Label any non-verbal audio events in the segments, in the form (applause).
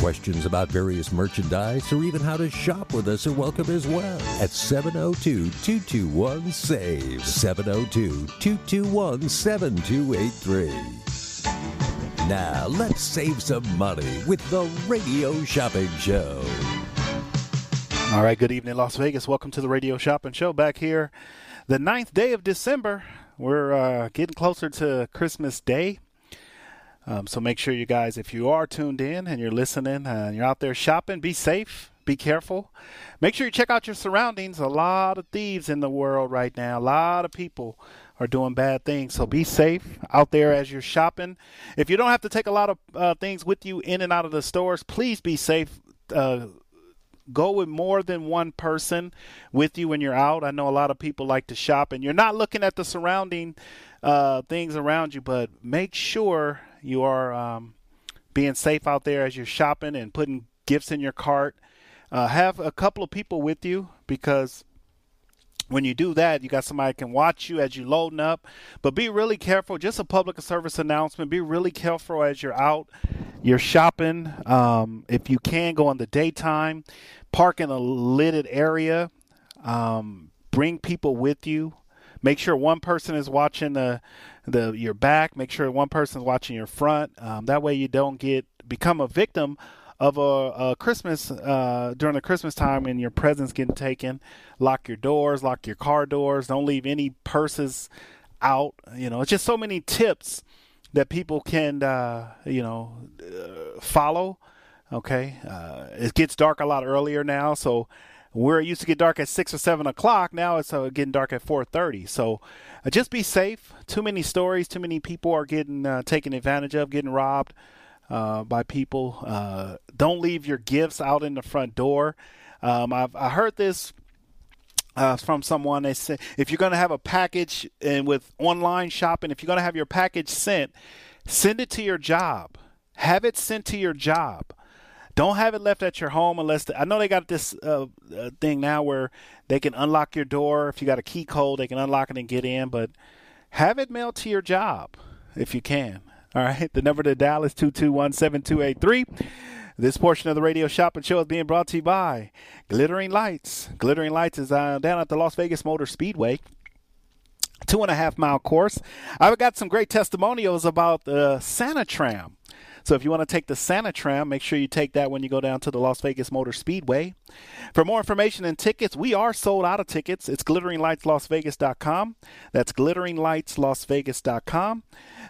Questions about various merchandise or even how to shop with us are welcome as well at 702 221 SAVE. 702 221 7283. Now, let's save some money with the Radio Shopping Show. All right, good evening, Las Vegas. Welcome to the Radio Shopping Show. Back here, the ninth day of December. We're uh, getting closer to Christmas Day. Um, so make sure you guys, if you are tuned in and you're listening and you're out there shopping, be safe, be careful. Make sure you check out your surroundings. A lot of thieves in the world right now. A lot of people are doing bad things. So be safe out there as you're shopping. If you don't have to take a lot of uh, things with you in and out of the stores, please be safe. Uh, go with more than one person with you when you're out. I know a lot of people like to shop and you're not looking at the surrounding uh, things around you, but make sure you are um, being safe out there as you're shopping and putting gifts in your cart. Uh, have a couple of people with you because when you do that, you got somebody can watch you as you loading up. But be really careful. Just a public service announcement. Be really careful as you're out, you're shopping. Um, if you can, go in the daytime. Park in a lidded area. Um, bring people with you. Make sure one person is watching the the your back. Make sure one person is watching your front. Um, that way, you don't get become a victim of a, a Christmas uh, during the Christmas time and your presents getting taken. Lock your doors. Lock your car doors. Don't leave any purses out. You know, it's just so many tips that people can uh, you know uh, follow. Okay, uh, it gets dark a lot earlier now, so where it used to get dark at six or seven o'clock, now it's uh, getting dark at four thirty. So uh, just be safe. Too many stories. Too many people are getting uh, taken advantage of, getting robbed uh, by people. Uh, don't leave your gifts out in the front door. Um, I've I heard this. Uh, from someone they said if you're going to have a package and with online shopping if you're going to have your package sent send it to your job have it sent to your job don't have it left at your home unless the, I know they got this uh, uh, thing now where they can unlock your door if you got a key code. They can unlock it and get in, but have it mailed to your job if you can. All right. (laughs) The number to dial is two two one seven two eight three. This portion of the radio shopping show is being brought to you by Glittering Lights. Glittering Lights is uh, down at the Las Vegas Motor Speedway two and a half mile course. I've got some great testimonials about the Santa Tram. So if you want to take the Santa Tram, make sure you take that when you go down to the Las Vegas Motor Speedway. For more information and tickets, we are sold out of tickets. It's glitteringlightslasvegas.com. That's glitteringlightslasvegas.com.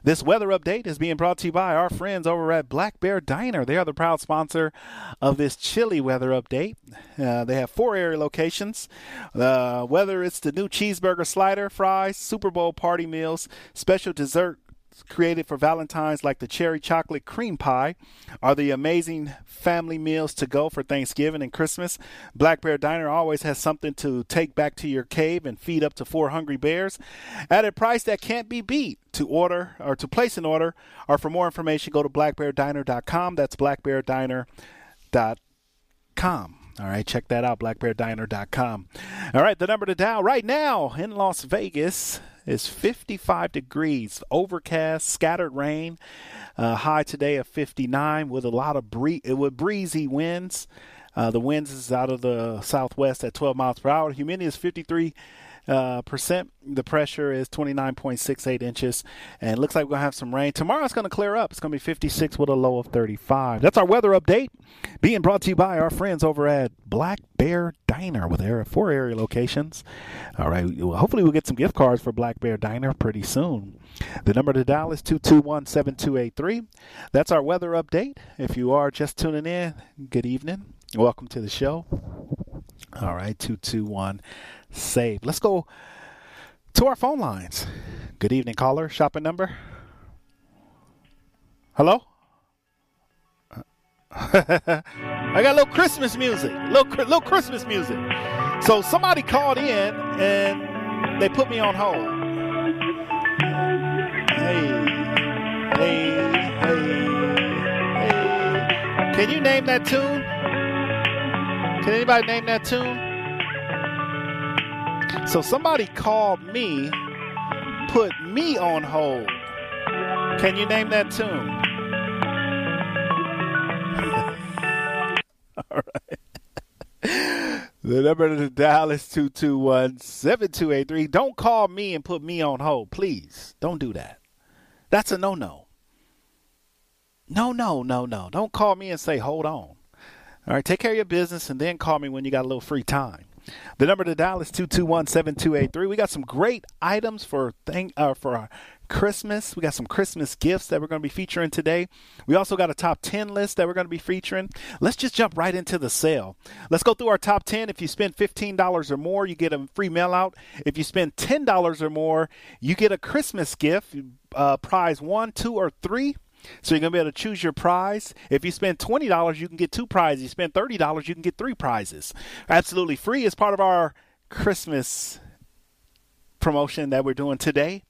This weather update is being brought to you by our friends over at Black Bear Diner. They are the proud sponsor of this chilly weather update. Uh, they have four area locations. Uh, whether it's the new cheeseburger slider, fries, Super Bowl party meals, special dessert created for Valentine's, like the cherry chocolate cream pie, are the amazing family meals to go for Thanksgiving and Christmas. Black Bear Diner always has something to take back to your cave and feed up to four hungry bears at a price that can't be beat. To order or to place an order or for more information, go to blackbeardiner.com. That's blackbeardiner.com. All right, check that out, blackbeardiner.com. All right, the number to dial right now in Las Vegas is 55 degrees, overcast, scattered rain. Uh, high today of 59 with a lot of bree- with breezy winds. Uh, the winds is out of the southwest at 12 miles per hour. Humidity is 53 uh, percent. The pressure is 29.68 inches, and looks like we're gonna have some rain. Tomorrow it's gonna clear up. It's gonna be 56 with a low of 35. That's our weather update, being brought to you by our friends over at Black Bear Diner with area four area locations. All right, hopefully we'll get some gift cards for Black Bear Diner pretty soon. The number to dial is 221 7283. That's our weather update. If you are just tuning in, good evening. Welcome to the show. All right, 221 save. Let's go to our phone lines. Good evening, caller. Shopping number? Hello? (laughs) I got a little Christmas music. Little, little Christmas music. So somebody called in and they put me on hold. Hey, hey, hey, hey. Can you name that tune? Can anybody name that tune? So somebody called me, put me on hold. Can you name that tune? (laughs) All right. The number to dial is 221 7283. Don't call me and put me on hold. Please. Don't do that. That's a no no. No, no, no, no. Don't call me and say, hold on. All right. Take care of your business and then call me when you got a little free time. The number to dial is 221-7283. We got some great items for thing uh, for our Christmas. We got some Christmas gifts that we're going to be featuring today. We also got a top 10 list that we're going to be featuring. Let's just jump right into the sale. Let's go through our top 10. If you spend $15 or more, you get a free mail out. If you spend $10 or more, you get a Christmas gift, uh, prize one, two, or three. So you're going to be able to choose your prize. If you spend $20, you can get two prizes. You spend $30, you can get three prizes. Absolutely free as part of our Christmas promotion that we're doing today.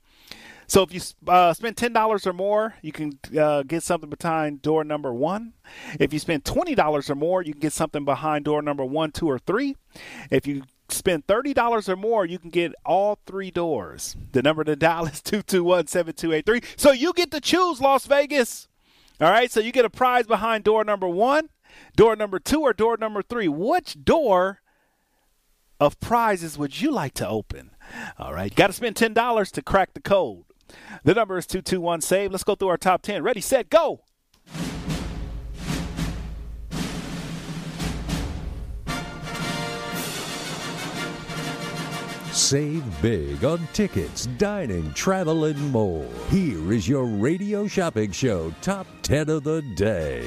So if you uh, spend ten dollars or more, you can uh, get something behind door number one. If you spend twenty dollars or more, you can get something behind door number one, two, or three. If you spend $30 or more, you can get all three doors. The number to dial is 221 7283. So you get to choose Las Vegas. All right, so you get a prize behind door number one, door number two, or door number three. Which door of prizes would you like to open? All right, got to spend $10 to crack the code. The number is 221 SAVE. Let's go through our top 10. Ready, set, go. Save big on tickets, dining, travel, and more. Here is your radio shopping show top 10 of the day.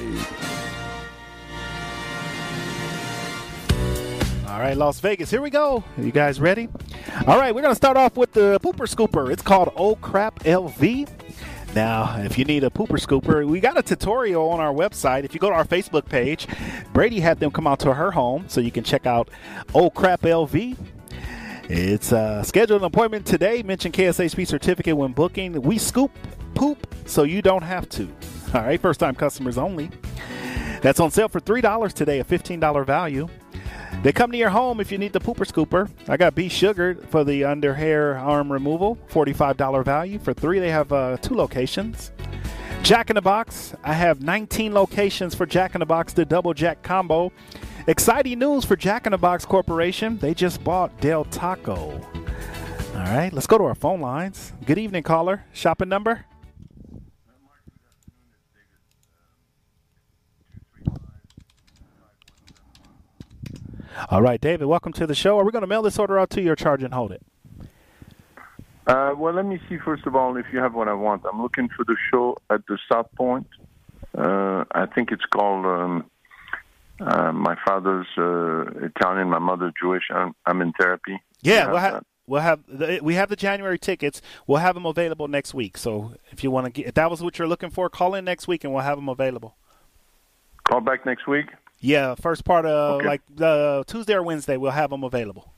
All right, Las Vegas, here we go. Are you guys ready? All right, we're going to start off with the pooper scooper. It's called Oh Crap LV. Now, if you need a pooper scooper, we got a tutorial on our website. If you go to our Facebook page, Brady had them come out to her home so you can check out Oh Crap LV. It's uh, scheduled an appointment today. Mention KSHP certificate when booking. We scoop poop so you don't have to. (laughs) All right, first time customers only. That's on sale for $3 today, a $15 value. They come to your home if you need the pooper scooper. I got B Sugared for the under hair arm removal, $45 value. For three, they have uh, two locations. Jack in the Box, I have 19 locations for Jack in the Box, the double jack combo. Exciting news for Jack in the Box Corporation. They just bought Del Taco. All right, let's go to our phone lines. Good evening, caller. Shopping number? All right, David, welcome to the show. Are we going to mail this order out to you or charge and hold it? Uh, well, let me see first of all if you have what I want. I'm looking for the show at the South Point. Uh, I think it's called um, uh, my father's uh, Italian, my mother Jewish. I'm, I'm in therapy. Yeah, we'll have, we'll have the, we have the January tickets. We'll have them available next week. So if you want to get, if that was what you're looking for, call in next week and we'll have them available. Call back next week. Yeah, first part of okay. like the Tuesday or Wednesday, we'll have them available.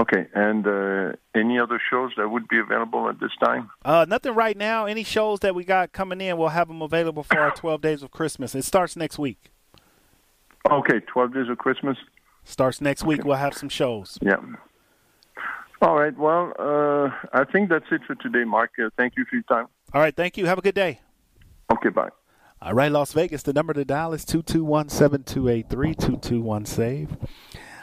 Okay, and uh, any other shows that would be available at this time? Uh, nothing right now. Any shows that we got coming in, we'll have them available for our 12 days of Christmas. It starts next week. Okay, 12 Days of Christmas. Starts next week. Okay. We'll have some shows. Yeah. All right. Well, uh, I think that's it for today, Mark. Uh, thank you for your time. All right. Thank you. Have a good day. Okay. Bye. All right, Las Vegas. The number to dial is 221 7283 221 SAVE.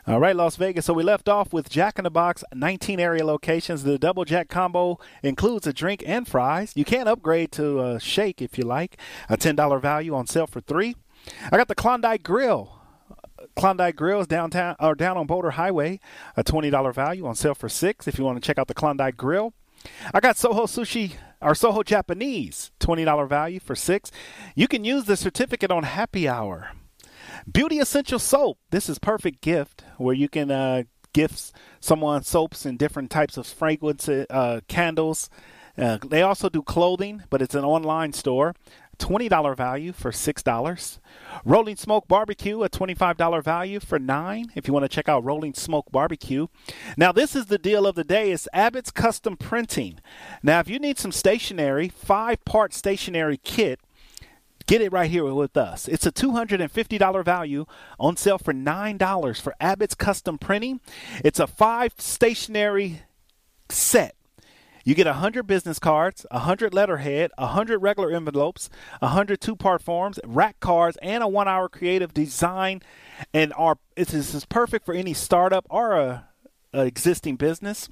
All right, Las Vegas. So we left off with Jack in the Box, 19 area locations. The double jack combo includes a drink and fries. You can upgrade to a shake if you like. A $10 value on sale for three. I got the Klondike Grill. Klondike Grill is downtown or down on Boulder Highway. A $20 value on sale for six if you want to check out the Klondike Grill. I got Soho Sushi or Soho Japanese, $20 value for six. You can use the certificate on happy hour. Beauty Essential Soap. This is perfect gift where you can uh, gift someone soaps and different types of fragrance uh, candles. Uh, they also do clothing, but it's an online store. $20 value for $6. Rolling Smoke Barbecue, a $25 value for 9 if you want to check out Rolling Smoke Barbecue. Now, this is the deal of the day. It's Abbott's Custom Printing. Now, if you need some stationery, five-part stationery kit, Get it right here with us. It's a $250 value on sale for $9 for Abbott's Custom Printing. It's a five stationery set. You get 100 business cards, 100 letterhead, 100 regular envelopes, 100 two part forms, rack cards, and a one hour creative design. And our, this is perfect for any startup or a existing business.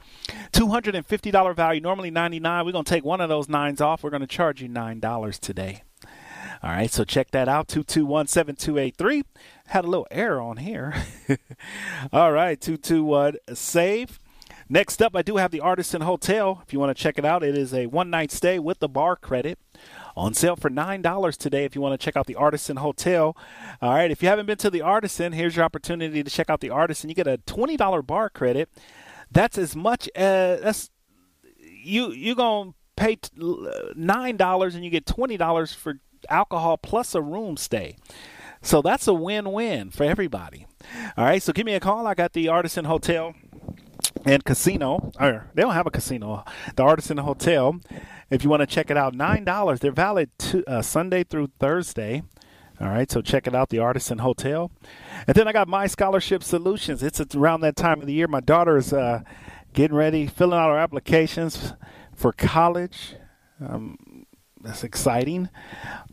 $250 value, normally 99 We're going to take one of those nines off. We're going to charge you $9 today. All right, so check that out 221 7283. Had a little error on here. (laughs) All right, 221 save. Next up, I do have the Artisan Hotel. If you want to check it out, it is a one night stay with the bar credit on sale for $9 today if you want to check out the Artisan Hotel. All right, if you haven't been to the Artisan, here's your opportunity to check out the Artisan. You get a $20 bar credit. That's as much as that's you you're going to pay $9 and you get $20 for alcohol plus a room stay. So that's a win-win for everybody. All right, so give me a call. I got the Artisan Hotel and Casino. Or they don't have a casino. The Artisan Hotel. If you want to check it out, nine dollars. They're valid to, uh, Sunday through Thursday. All right, so check it out, the Artisan Hotel. And then I got My Scholarship Solutions. It's around that time of the year. My daughter is uh, getting ready, filling out her applications for college. Um, that's exciting.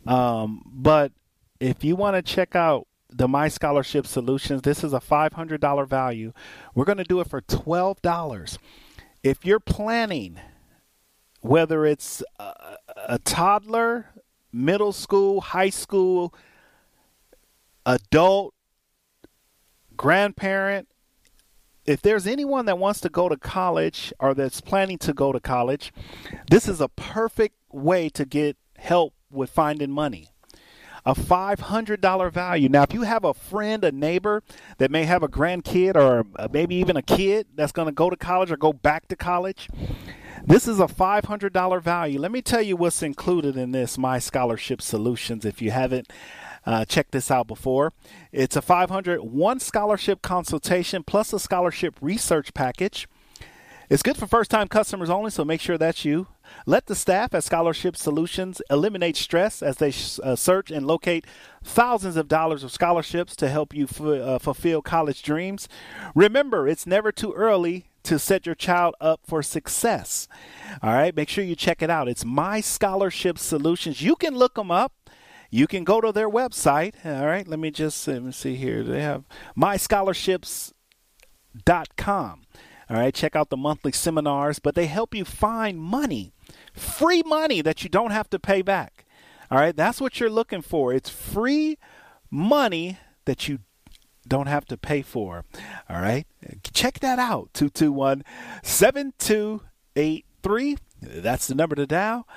Um, but if you want to check out the My Scholarship Solutions, this is a $500 value. We're going to do it for $12. If you're planning, whether it's a, a toddler, middle school, high school, adult, grandparent, if there's anyone that wants to go to college or that's planning to go to college, this is a perfect way to get help with finding money. A $500 value. Now, if you have a friend, a neighbor that may have a grandkid or maybe even a kid that's going to go to college or go back to college, this is a $500 value. Let me tell you what's included in this My Scholarship Solutions if you haven't uh, checked this out before. It's a 500 one scholarship consultation plus a scholarship research package. It's good for first time customers only, so make sure that's you. Let the staff at Scholarship Solutions eliminate stress as they uh, search and locate thousands of dollars of scholarships to help you f- uh, fulfill college dreams. Remember, it's never too early to set your child up for success. All right, make sure you check it out. It's My Scholarship Solutions. You can look them up. You can go to their website. All right, let me just let me see here. They have myscholarships.com. All right, check out the monthly seminars, but they help you find money, free money that you don't have to pay back. All right, that's what you're looking for. It's free money that you don't have to pay for. All right, check that out 221 7283. That's the number to dial.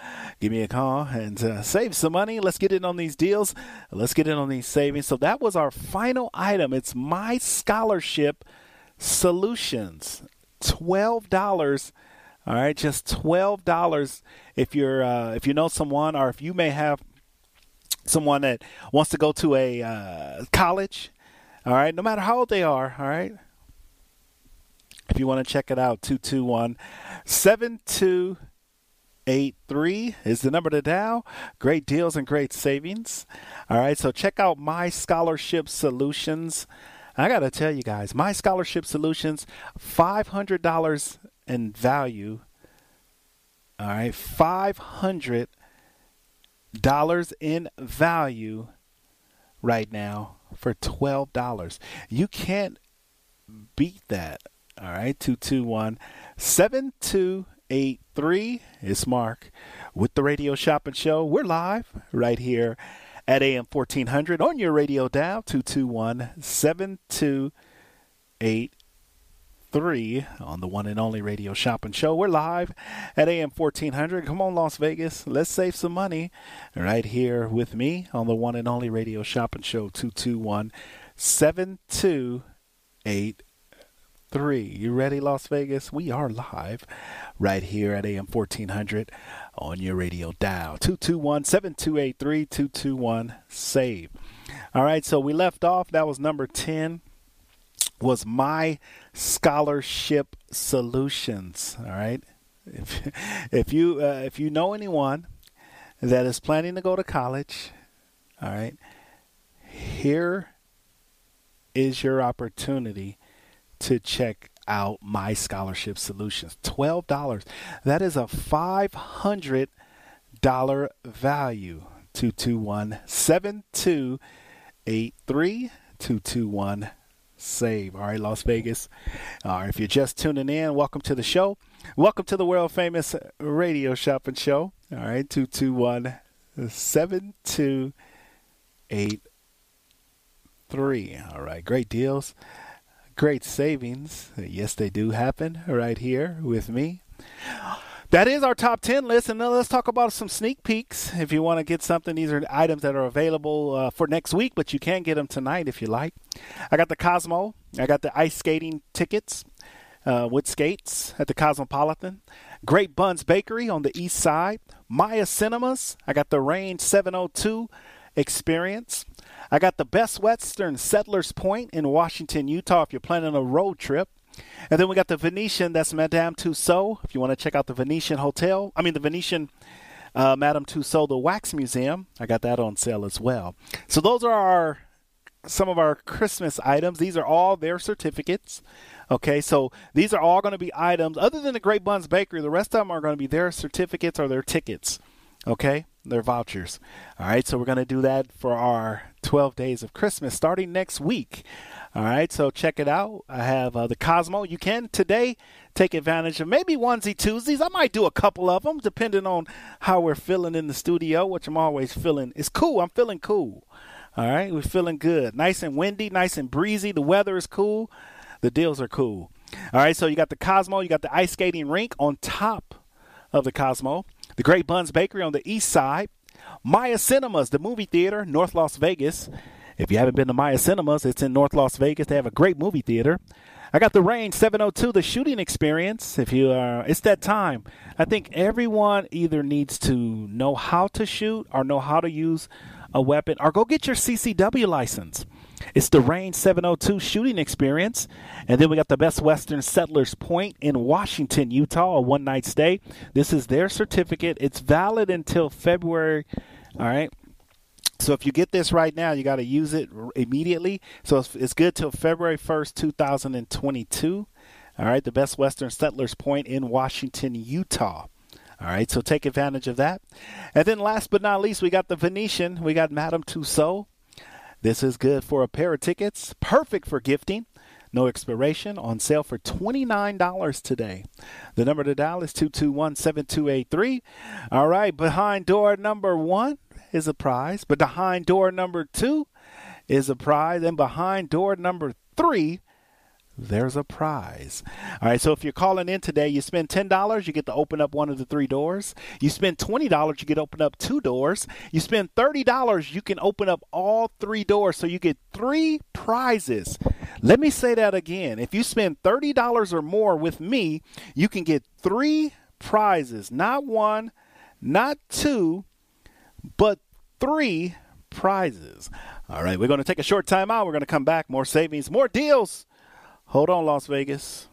Give me a call and uh, save some money. Let's get in on these deals. Let's get in on these savings. So that was our final item. It's my scholarship solutions. Twelve dollars. All right, just twelve dollars if you're uh, if you know someone or if you may have someone that wants to go to a uh, college. All right, no matter how old they are. All right. If you want to check it out, 221 7283 is the number to dial. Great deals and great savings. All right, so check out My Scholarship Solutions. I got to tell you guys, my scholarship solutions, $500 in value. All right, $500 in value right now for $12. You can't beat that. All right, 221 7283. It's Mark with the Radio Shopping Show. We're live right here at AM 1400 on your radio dial 221 7283 on the one and only Radio Shopping Show. We're live at AM 1400. Come on, Las Vegas. Let's save some money right here with me on the one and only Radio Shopping Show 221 7283 three. You ready, Las Vegas? We are live right here at AM 1400 on your radio dial. 221 7283 221 SAVE. All right, so we left off. That was number 10 was my scholarship solutions all right if, (laughs) if you uh, if you know anyone that is planning to go to college all right here is your opportunity to check out my scholarship solutions. $12. That is a $500 value. 221 7283 221 save. All right, Las Vegas. All right, if you're just tuning in, welcome to the show. Welcome to the world famous radio shopping show. All right, 221 7283. All right, great deals great savings. Yes, they do happen right here with me. That is our top 10 list. And now let's talk about some sneak peeks. If you want to get something, these are items that are available uh, for next week, but you can get them tonight if you like. I got the Cosmo, I got the ice skating tickets uh, with skates at the Cosmopolitan. Great Buns Bakery on the east side. Maya Cinemas, I got the Range 702 experience. I got the Best Western Settlers Point in Washington, Utah, if you're planning a road trip. And then we got the Venetian, that's Madame Tussauds, if you want to check out the Venetian Hotel. I mean, the Venetian uh, Madame Tussauds, the Wax Museum. I got that on sale as well. So those are our some of our Christmas items. These are all their certificates. Okay, so these are all going to be items other than the Great Buns Bakery. The rest of them are going to be their certificates or their tickets. Okay, their vouchers. All right, so we're going to do that for our 12 days of Christmas starting next week. All right, so check it out. I have uh, the Cosmo. You can today take advantage of maybe onesie twosies. I might do a couple of them depending on how we're feeling in the studio, which I'm always feeling. It's cool. I'm feeling cool. All right, we're feeling good. Nice and windy, nice and breezy. The weather is cool. The deals are cool. All right, so you got the Cosmo, you got the ice skating rink on top of the Cosmo the Great Buns Bakery on the east side, Maya Cinemas, the movie theater, North Las Vegas. If you haven't been to Maya Cinemas, it's in North Las Vegas. They have a great movie theater. I got the Range 702, the shooting experience. If you are, it's that time. I think everyone either needs to know how to shoot or know how to use a weapon or go get your CCW license. It's the Range 702 shooting experience. And then we got the Best Western Settlers Point in Washington, Utah, a one night stay. This is their certificate. It's valid until February. All right. So if you get this right now, you got to use it immediately. So it's, it's good till February 1st, 2022. All right. The Best Western Settlers Point in Washington, Utah. All right, so take advantage of that. And then last but not least, we got the Venetian. We got Madame Tussauds. This is good for a pair of tickets, perfect for gifting. No expiration, on sale for $29 today. The number to dial is 221 7283. All right, behind door number one is a prize, but behind door number two is a prize, and behind door number three there's a prize. All right, so if you're calling in today, you spend $10, you get to open up one of the three doors. You spend $20, you get to open up two doors. You spend $30, you can open up all three doors. So you get three prizes. Let me say that again. If you spend $30 or more with me, you can get three prizes. Not one, not two, but three prizes. All right, we're going to take a short time out. We're going to come back. More savings, more deals Hold on, Las Vegas.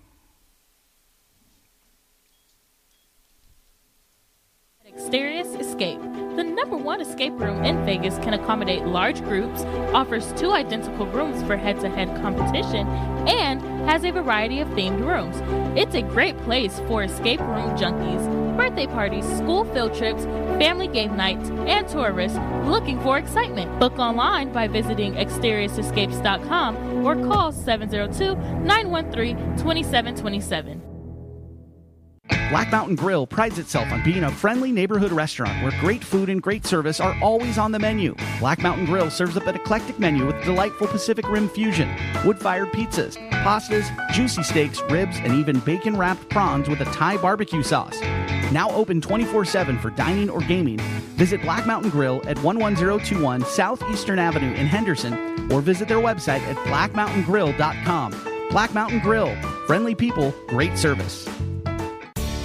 Exterius Escape, the number one escape room in Vegas, can accommodate large groups, offers two identical rooms for head to head competition, and has a variety of themed rooms. It's a great place for escape room junkies birthday parties, school field trips, family game nights, and tourists looking for excitement. Book online by visiting exteriorsescapes.com or call 702 913 2727. Black Mountain Grill prides itself on being a friendly neighborhood restaurant where great food and great service are always on the menu. Black Mountain Grill serves up an eclectic menu with delightful Pacific Rim fusion, wood fired pizzas, pastas, juicy steaks, ribs, and even bacon wrapped prawns with a Thai barbecue sauce. Now open 24 7 for dining or gaming, visit Black Mountain Grill at 11021 Southeastern Avenue in Henderson or visit their website at blackmountaingrill.com. Black Mountain Grill, friendly people, great service.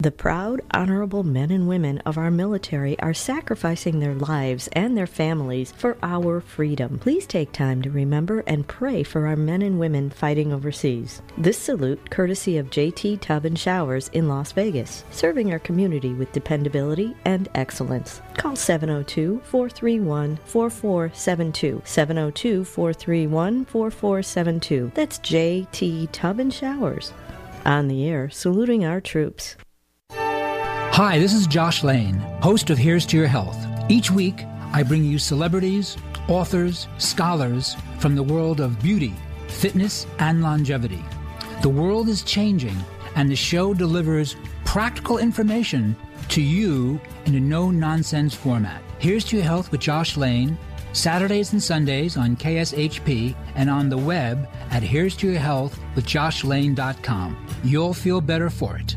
The proud, honorable men and women of our military are sacrificing their lives and their families for our freedom. Please take time to remember and pray for our men and women fighting overseas. This salute, courtesy of JT Tub and Showers in Las Vegas, serving our community with dependability and excellence. Call 702 431 4472. 702 431 4472. That's JT Tub and Showers. On the air, saluting our troops. Hi, this is Josh Lane, host of Here's to Your Health. Each week, I bring you celebrities, authors, scholars from the world of beauty, fitness, and longevity. The world is changing, and the show delivers practical information to you in a no nonsense format. Here's to Your Health with Josh Lane, Saturdays and Sundays on KSHP and on the web at Here's to Your Health with JoshLane.com. You'll feel better for it.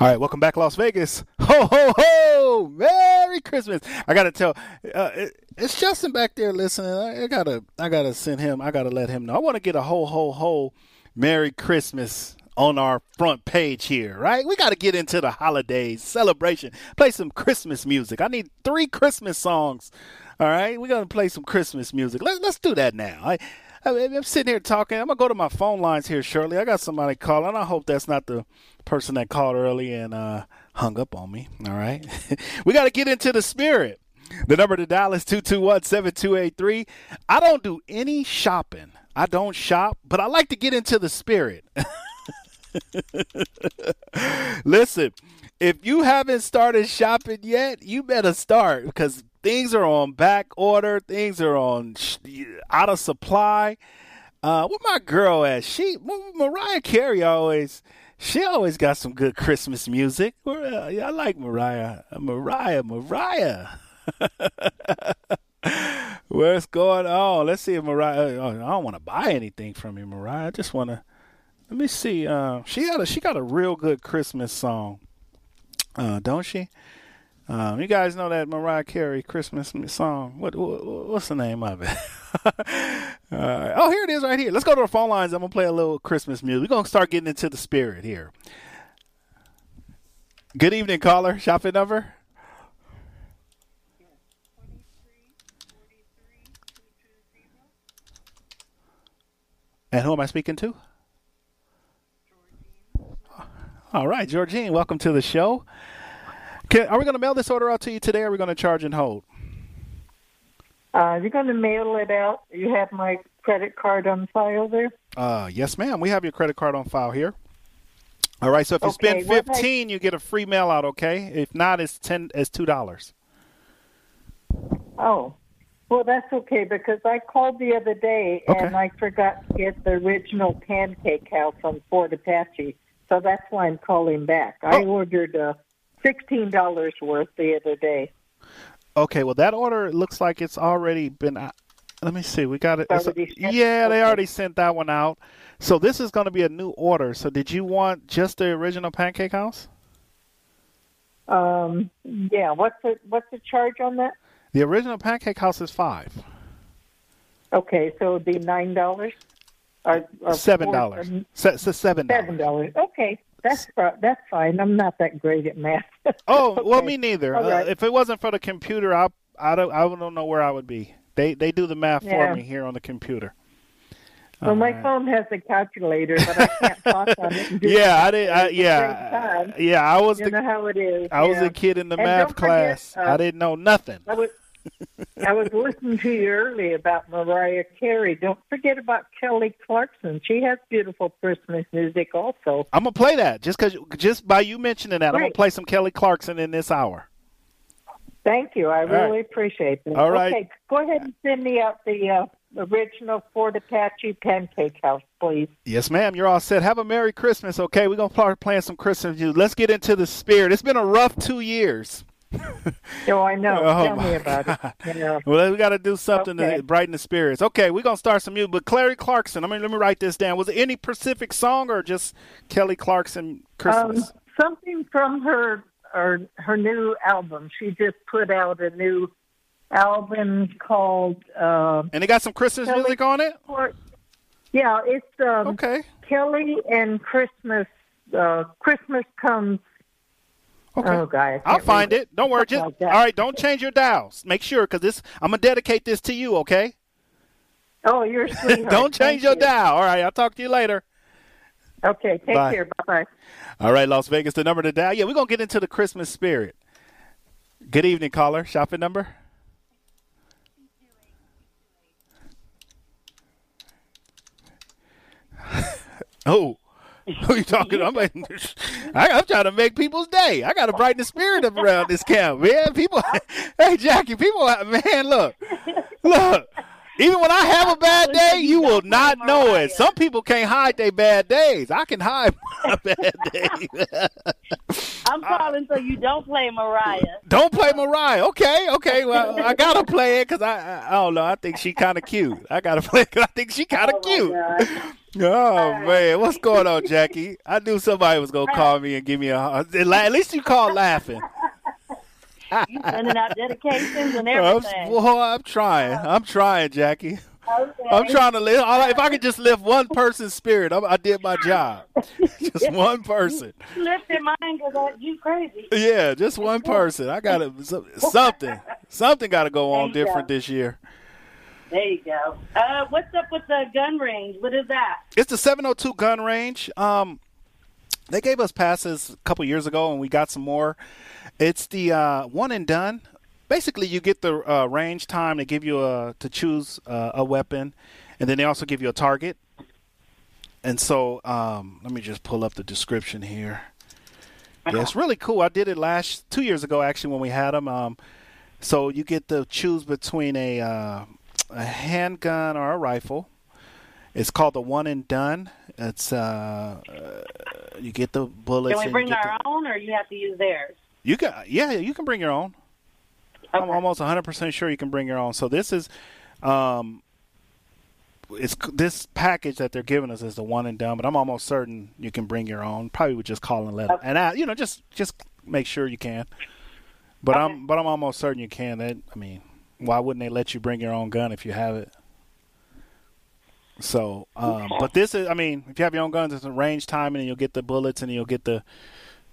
All right, welcome back, Las Vegas. (laughs) Ho ho ho! Merry Christmas! I gotta tell, uh, it, it's Justin back there listening. I, I, gotta, I gotta send him. I gotta let him know. I want to get a ho ho ho, Merry Christmas on our front page here, right? We got to get into the holidays celebration. Play some Christmas music. I need three Christmas songs. All right, we're gonna play some Christmas music. Let, let's do that now. I'm sitting here talking. I'm gonna go to my phone lines here shortly. I got somebody calling. I hope that's not the person that called early and uh, hung up on me. All right, (laughs) we got to get into the spirit. The number to dial is 221-7283. I don't do any shopping. I don't shop, but I like to get into the spirit. (laughs) Listen, if you haven't started shopping yet, you better start because things are on back order. Things are on out of supply. Uh, where my girl at? She Mariah Carey always. She always got some good Christmas music. Uh, I like Mariah. Uh, Mariah, Mariah. (laughs) What's going on? Let's see if Mariah. Oh, I don't want to buy anything from you, Mariah. I just want to. Let me see. Uh, she got a she got a real good Christmas song, uh, don't she? Um, you guys know that Mariah Carey Christmas song. What, what what's the name of it? (laughs) Oh, here it is, right here. Let's go to the phone lines. I'm gonna play a little Christmas music. We're gonna start getting into the spirit here. Good evening, caller. Shopping number. And who am I speaking to? Georgine. All right, Georgine, welcome to the show. Can, are we going to mail this order out to you today or are we going to charge and hold? Uh, you're going to mail it out. You have my credit card on file there? Uh, yes, ma'am. We have your credit card on file here. All right. So if you Okay, spend fifteen, you get a free mail out. Okay. If not, it's ten. It's two dollars. Oh, well, that's okay because I called the other day and I forgot to get the original Pancake House on Fort Apache. So that's why I'm calling back. I ordered uh, $16 worth the other day. Okay. Well, that order looks like it's already been. out. Let me see. We got it. It's it's- already sent? yeah, they already sent that one out. So this is going to be a new order. So did you want just the original Pancake House? Um, yeah, what's the what's the charge on that? The original Pancake House is five. Okay, so it'd be nine dollars. Or, or Seven dollars. Se- se- seven. Seven dollars. Okay, that's that's fine. I'm not that great at math. (laughs) Oh well, me neither. All Uh, right. if it wasn't for the computer, I I don't I don't know where I would be. They they do the math Yeah. for me here on the computer. Well, my phone has a calculator, but I can't (laughs) talk on it. Yeah, I did. I, yeah, yeah. I was You the know how it is. I was a kid in the And math forget, class. uh, I didn't know nothing. I was I was listening to you earlier about Mariah Carey. Don't forget about Kelly Clarkson. She has beautiful Christmas music also. I'm gonna play that just cause just by you mentioning that. I'm gonna play some Kelly Clarkson in this hour. Thank you. I All right. really appreciate that. All right. Okay, go ahead and send me out the uh, original Fort Apache Pancake House, please. Yes, ma'am. You're all set. Have a Merry Christmas. Okay, we're gonna start playing some Christmas music. Let's get into the spirit. It's been a rough two years. (laughs) Oh, I know. Oh, Tell me about it. Yeah. Well, we got to do something Okay. to brighten the spirits. Okay, we're gonna start some music. But Clary Clarkson. I mean, let me write this down. Was it any Pacific song or just Kelly Clarkson Christmas? Um, something from her or her new album. She just put out a new album called. Uh, and it got some Christmas Kelly music on it. Clark- Yeah, it's um, okay. Kelly and Christmas. Uh, Christmas comes. Okay. Oh, guys, I'll find it. Don't worry. Just, like all right. Don't change your dials. Make sure because this. I'm gonna dedicate this to you. Okay. Oh, you're (laughs) sweetheart. don't change Thank your you. dial. All right. I'll talk to you later. Okay, take Bye. care. Bye bye. All right, Las Vegas, the number to dial. Yeah, we're gonna get into the Christmas spirit. Good evening, caller. Shopping number. (laughs) oh, (laughs) who you talking? I'm like, I, I'm trying to make people's day. I got to brighten the spirit up around this camp, man. People, (laughs) hey Jackie, people, man, look, look. Even when I have a (laughs) bad day, you will not know it. Some people can't hide their bad days. I can hide (laughs) my (laughs) bad days. I'm calling so you don't play Mariah. Don't play Mariah. Okay, okay. Well, I gotta play it because I, I, I don't know. I think she kind of cute. I gotta play because I think she kind of oh, cute. Oh man, what's going on, Jackie? I knew somebody was gonna call me and give me a. At least you called laughing. You sending out dedications and I'm, everything. I'm trying. I'm trying, Jackie. Okay. I'm trying to live. If I could just lift one person's spirit, I, I did my job. (laughs) Just one person. You lifted mine because you crazy. Yeah, just one person. I got to something. Something got to go on different go. this year. There you go. Uh, what's up with the gun range? What is that? It's the 702 gun range. Um, they gave us passes a couple years ago, and we got some more. It's the uh, one and done. Basically, you get the uh, range time. They give you a to choose uh, a weapon, and then they also give you a target. And so, um, let me just pull up the description here. Yeah, it's really cool. I did it last two years ago, actually, when we had them. Um, So you get to choose between a uh, a handgun or a rifle. It's called the one and done. It's uh, uh you get the bullets. Can we bring our own, or you have to use theirs? you got yeah, you can bring your own. I'm almost 100 percent sure you can bring your own. So this is, um, it's this package that they're giving us is the one and done, but I'm almost certain you can bring your own. Probably would just call and let and I, you know just just make sure you can. But I'm but I'm almost certain you can. That I mean, why wouldn't they let you bring your own gun if you have it? So, um, but this is I mean, if you have your own guns, it's a range timing, and you'll get the bullets, and you'll get the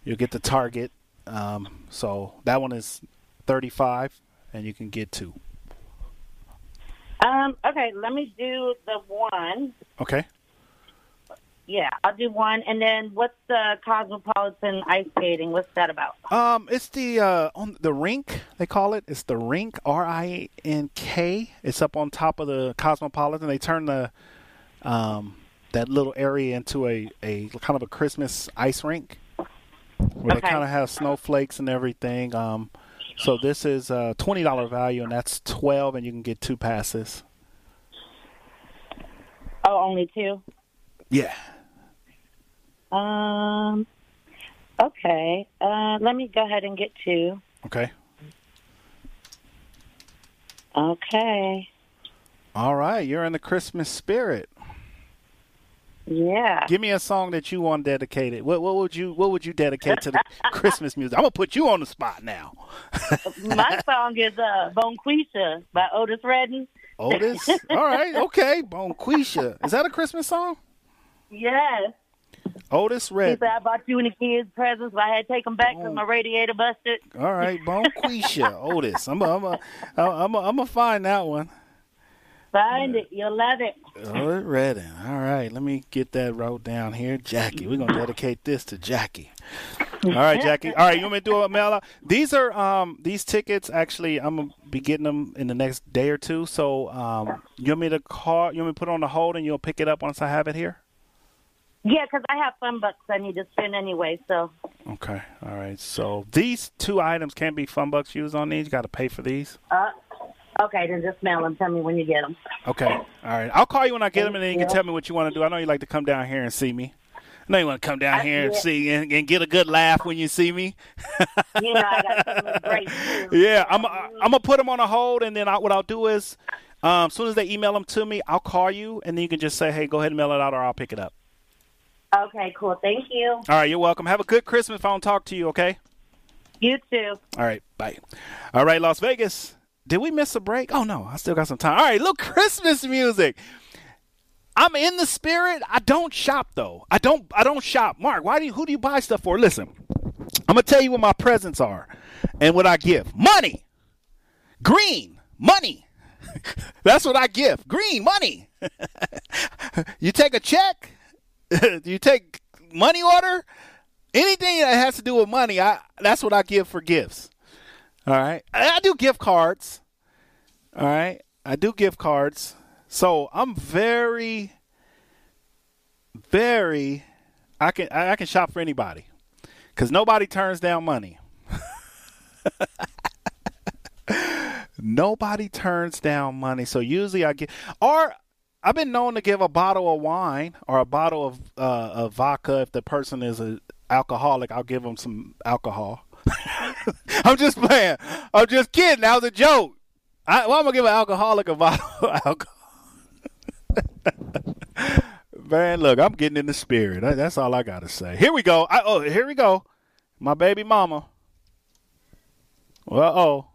you'll get the target. Um, so that one is 35, and you can get two. Um. Okay. Let me do the one. Okay. Yeah, I'll do one. And then what's the Cosmopolitan ice skating? What's that about? Um, it's the uh on the rink they call it. It's the rink R I N K. It's up on top of the Cosmopolitan. They turn the um that little area into a a kind of a Christmas ice rink where they kind of have snowflakes and everything. Um, so this is a twenty dollar value, and that's twelve, and you can get two passes. Oh, only two. Yeah. Um. Okay. Uh, let me go ahead and get two. Okay. Okay. All right, you're in the Christmas spirit. Yeah. Give me a song that you want dedicated. What what would you what would you dedicate to the (laughs) Christmas music? I'm gonna put you on the spot now. (laughs) My song is uh, Bonquisha by Otis Redding. Otis. (laughs) All right, okay. Bonquisha. Is that a Christmas song? Yes. Otis He Red. said I bought you and the kids presents, but I had to take them back because my radiator busted. All right, Bonquisha. Otis. I'm a, I'm a, I'm a, I'm gonna find that one. Find it. You'll love it. Otis Redding. All right, let me get that wrote down here. Jackie. We're gonna dedicate this to Jackie. All right, Jackie. All right, you want me to do a mail out? These are um these tickets. Actually, I'm gonna be getting them in the next day or two. So um, you want me to call? You want me to put it on the hold and you'll pick it up once I have it here? Yeah, because I have fun bucks I need to spend anyway. So Okay. All right. So these two items can't be fun bucks used on these. You got to pay for these. uh, okay, then just mail them. Tell me when you get them. Okay. All right. I'll call you when I get them, and then you can tell me what you want to do. I know you like to come down here and see me. I know you want to come down here and see and, and get a good laugh when you see me. You know I got (laughs) something great too. Yeah, I'm I'm gonna put them on a hold, and then I, what I'll do is, um, as soon as they email them to me, I'll call you, and then you can just say, "Hey, go ahead and mail it out, or I'll pick it up." Okay, cool. Thank you. All right, you're welcome. Have a good Christmas. If I don't talk to you, okay? You too. All right, bye. All right, Las Vegas. Did we miss a break? Oh no, I still got some time. All right, look, (laughs) Christmas music. I'm in the spirit. I don't shop though. I don't. I don't shop. Mark, why do you? Who do you buy stuff for? Listen, I'm gonna tell you what my presents are, and what I give. Money, green money. (laughs) That's what I give. Green money. (laughs) you take a check. you take money order. Anything that has to do with money, I that's what I give for gifts. All right. I do gift cards. All right. I do gift cards. So I'm very, very. I can I can shop for anybody, because nobody turns down money. (laughs) nobody turns down money. So usually I get, or I've been known to give a bottle of wine or a bottle of uh, of vodka if the person is a alcoholic. I'll give them some alcohol. I'm just playing. I'm just kidding. That was a joke. I, well, I'm gonna give an alcoholic a bottle of (laughs) alcohol. Man, look, I'm getting in the spirit. That's all I gotta say. Here we go. I, oh, here we go. My baby mama. Well, oh.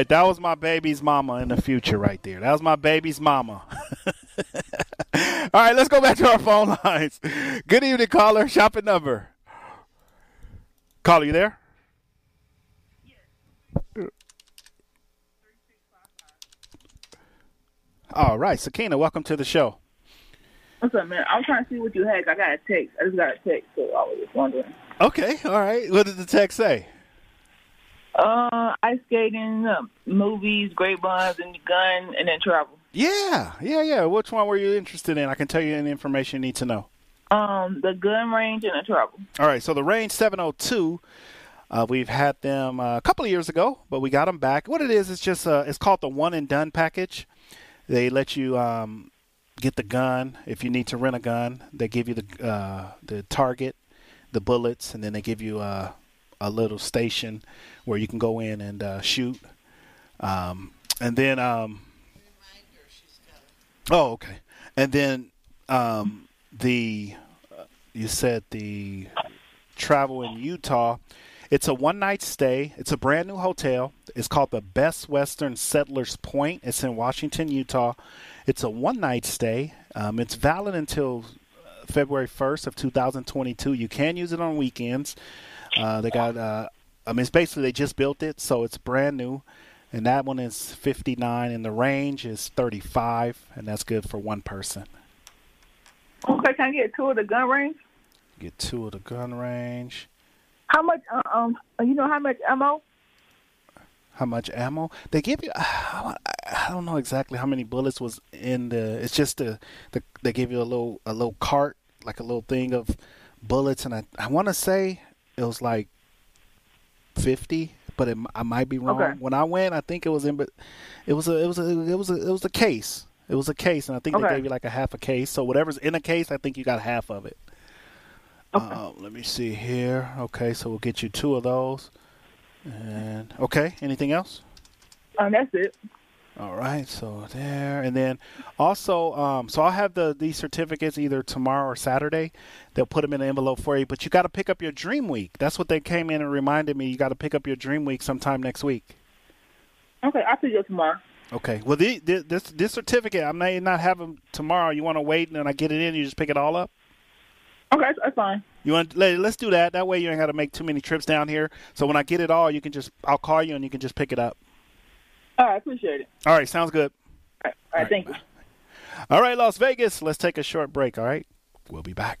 Right, that was my baby's mama in the future, right there. That was my baby's mama. (laughs) All right, let's go back to our phone lines. Good evening, caller. Shopping number. Caller, you there? All right, Sakina, welcome to the show. What's up, man? I'm trying to see what you had. I got a text. I just got a text, so I was just wondering. Okay, all right. What did the text say? Uh, ice skating, uh, movies, great buns, and gun, and then travel. Yeah, yeah, yeah. Which one were you interested in? I can tell you any information you need to know. Um, the gun range and the travel. All right, so the range 702. Uh, we've had them uh, a couple of years ago, but we got them back. What it is, it's just uh, it's called the one and done package. They let you um, get the gun if you need to rent a gun. They give you the uh, the target, the bullets, and then they give you uh, a little station where you can go in and uh, shoot. Um, and then, um, oh, okay. And then um, the you said the travel in Utah. It's a one night stay. It's a brand new hotel. It's called the Best Western Settlers Point. It's in Washington, Utah. It's a one night stay. Um, it's valid until February 1st of 2022. You can use it on weekends. Uh, they got, uh, I mean, it's basically they just built it, so it's brand new. And that one is 59, and the range is 35, and that's good for one person. Okay, can I get two of the gun range? Get two of the gun range. How much? Uh, um, you know how much ammo? How much ammo they give you? (sighs) I don't know exactly how many bullets was in the. It's just the, the they give you a little a little cart like a little thing of bullets, and I I want to say it was like fifty, but it, I might be wrong. Okay. When I went, I think it was in, but it was a it was a it was a it was a case. It was a case, and I think they gave you like a half a case. So whatever's in a case, I think you got half of it. Uh, let me see here. Okay, so we'll get you two of those. And okay, anything else? Um, that's it. All right, so there, and then also, um, so I'll have the these certificates either tomorrow or Saturday. They'll put them in an envelope for you, but you got to pick up your Dream Week. That's what they came in and reminded me. You got to pick up your Dream Week sometime next week. Okay, I'll see you tomorrow. Okay. Well, the, the, this this certificate, I may not have them tomorrow. You want to wait and then I get it in? You just pick it all up. Okay, that's, fine. You want? Let, let's do that. That way you ain't got to make too many trips down here. So when I get it all, you can just I'll call you and you can just pick it up. All right, appreciate it. All right, sounds good. All right, thank you. All right, Las Vegas. Let's take a short break. All right, we'll be back.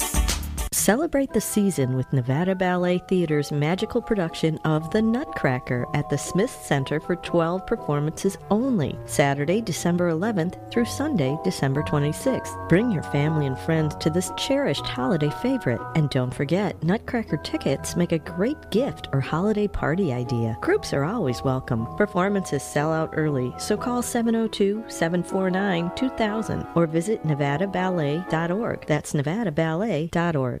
Celebrate the season with Nevada Ballet Theater's magical production of The Nutcracker at the Smith Center for 12 performances only, Saturday, December 11th through Sunday, December 26th. Bring your family and friends to this cherished holiday favorite. And don't forget, Nutcracker tickets make a great gift or holiday party idea. Groups are always welcome. Performances sell out early, so call 702 749 2000 or visit nevadaballet.org. That's nevadaballet.org.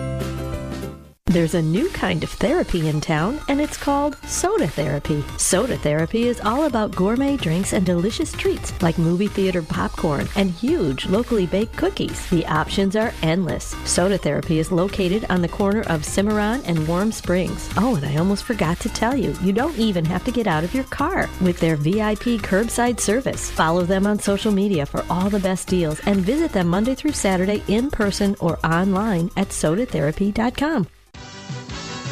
There's a new kind of therapy in town, and it's called soda therapy. Soda therapy is all about gourmet drinks and delicious treats like movie theater popcorn and huge locally baked cookies. The options are endless. Soda therapy is located on the corner of Cimarron and Warm Springs. Oh, and I almost forgot to tell you, you don't even have to get out of your car with their VIP curbside service. Follow them on social media for all the best deals and visit them Monday through Saturday in person or online at sodatherapy.com.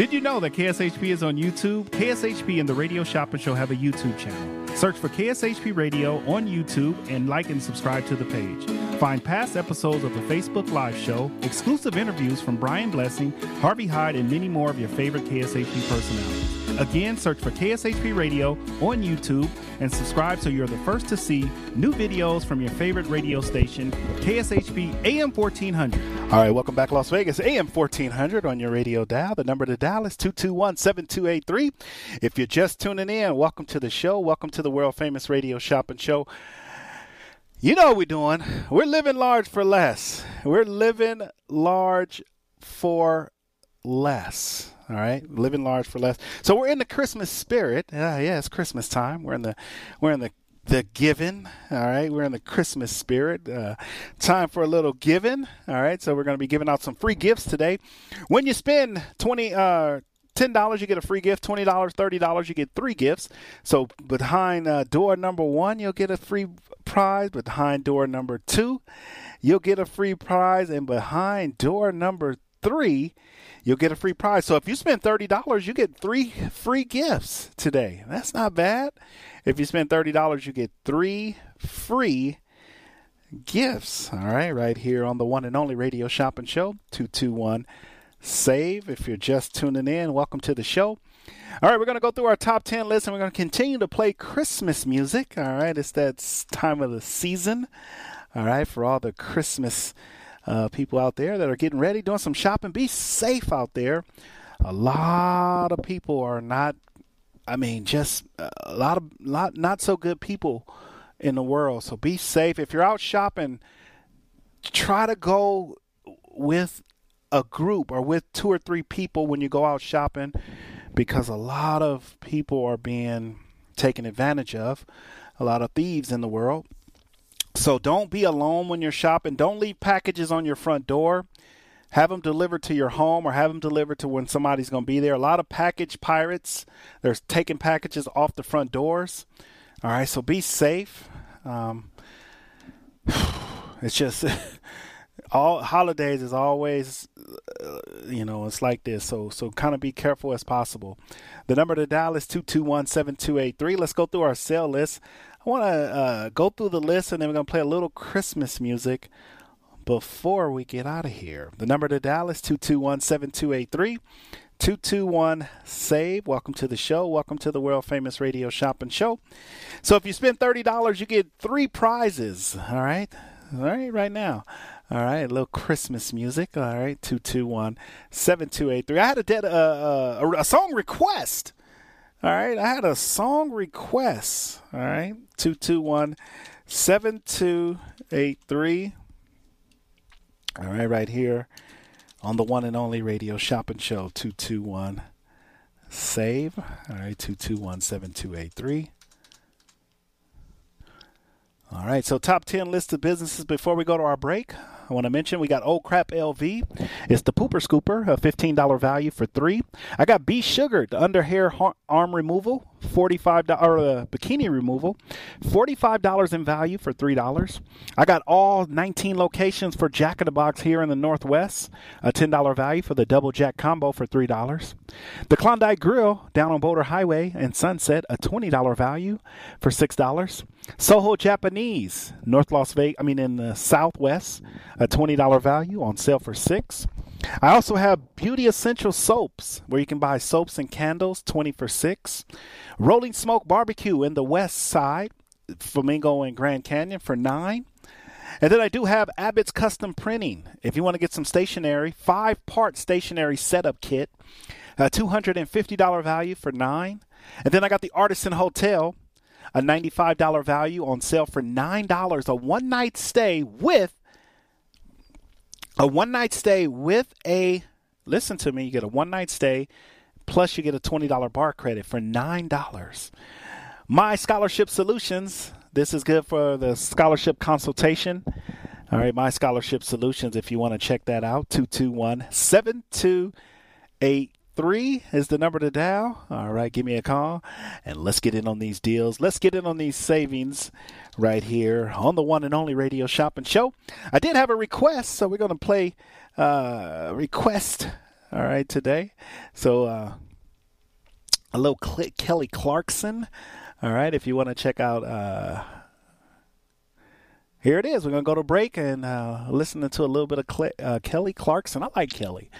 Did you know that KSHP is on YouTube? KSHP and the Radio Shopping Show have a YouTube channel. Search for KSHP Radio on YouTube and like and subscribe to the page. Find past episodes of the Facebook Live show, exclusive interviews from Brian Blessing, Harvey Hyde, and many more of your favorite KSHP personalities. Again, search for KSHP Radio on YouTube and subscribe so you're the first to see new videos from your favorite radio station, KSHP AM 1400. All right, welcome back, Las Vegas, AM 1400 on your radio dial. The number to dial is 221 7283. If you're just tuning in, welcome to the show. Welcome to the world famous radio shopping show. You know what we're doing. We're living large for less. We're living large for less. All right, living large for less. So we're in the Christmas spirit. Uh, yeah, it's Christmas time. We're in the we're in the the giving. All right, we're in the Christmas spirit. Uh, time for a little giving. All right, so we're going to be giving out some free gifts today. When you spend twenty. Uh, Ten dollars, you get a free gift. Twenty dollars, thirty dollars, you get three gifts. So behind uh, door number one, you'll get a free prize. Behind door number two, you'll get a free prize, and behind door number three, you'll get a free prize. So if you spend $30, you get three free gifts today. That's not bad. If you spend $30, you get three free gifts. All right, right here on the one and only Radio Shopping Show, 221 SAVE. If you're just tuning in, welcome to the show. All right, we're going to go through our top 10 list and we're going to continue to play Christmas music. All right, it's that time of the season. All right, for all the Christmas uh, people out there that are getting ready, doing some shopping. Be safe out there. A lot of people are not. I mean, just a lot of lot not so good people in the world. So be safe. If you're out shopping, try to go with a group or with two or three people when you go out shopping, because a lot of people are being taken advantage of. A lot of thieves in the world. So don't be alone when you're shopping. Don't leave packages on your front door. Have them delivered to your home or have them delivered to when somebody's going to be there. A lot of package pirates, they're taking packages off the front doors. All right, so be safe. Um, (sighs) it's just (laughs) all holidays is always, uh, you know, it's like this. So so kind of be careful as possible. The number to dial is two two one seven two eight three. Let's go through our sale list. I want to uh, go through the list and then we're going to play a little Christmas music before we get out of here. The number to dial is 221 7283. 221 SAVE. Welcome to the show. Welcome to the world famous radio shopping show. So if you spend $30, you get three prizes. All right. All right, right now. All right, a little Christmas music. All right, 221 7283. I had a, dead, uh, uh, a, a song request. All right, I had a song request. All right, 221 7283. All right, right here on the one and only radio shopping show 221 save. All right, 221 7283. All right, so top 10 list of businesses before we go to our break. I want to mention we got Old Crap LV. It's the pooper scooper, a $15 value for three. I got B Sugar, the under hair arm removal, $45 or uh, bikini removal, $45 in value for $3. I got all 19 locations for Jack in the Box here in the Northwest, a $10 value for the double jack combo for $3. The Klondike Grill down on Boulder Highway and Sunset, a $20 value for $6. Soho Japanese, North Las Vegas, I mean in the Southwest, a $20 value on sale for 6. I also have Beauty Essential soaps where you can buy soaps and candles 20 for 6. Rolling Smoke Barbecue in the West Side, Flamingo and Grand Canyon for 9. And then I do have Abbott's Custom Printing. If you want to get some stationery, five part stationery setup kit, a $250 value for 9. And then I got the Artisan Hotel, a $95 value on sale for $9, a one night stay with a one night stay with a listen to me, you get a one night stay plus you get a $20 bar credit for $9. My Scholarship Solutions, this is good for the scholarship consultation. All right, My Scholarship Solutions, if you want to check that out, 221 7288 three is the number to dial. All right, give me a call and let's get in on these deals. Let's get in on these savings right here on the one and only radio shopping show. I did have a request, so we're going to play uh, request. All right, today. So uh, a little Kelly Clarkson. All right, if you want to check out. Uh, here it is. We're going to go to break and uh, listen to a little bit of uh, Kelly Clarkson. I like Kelly.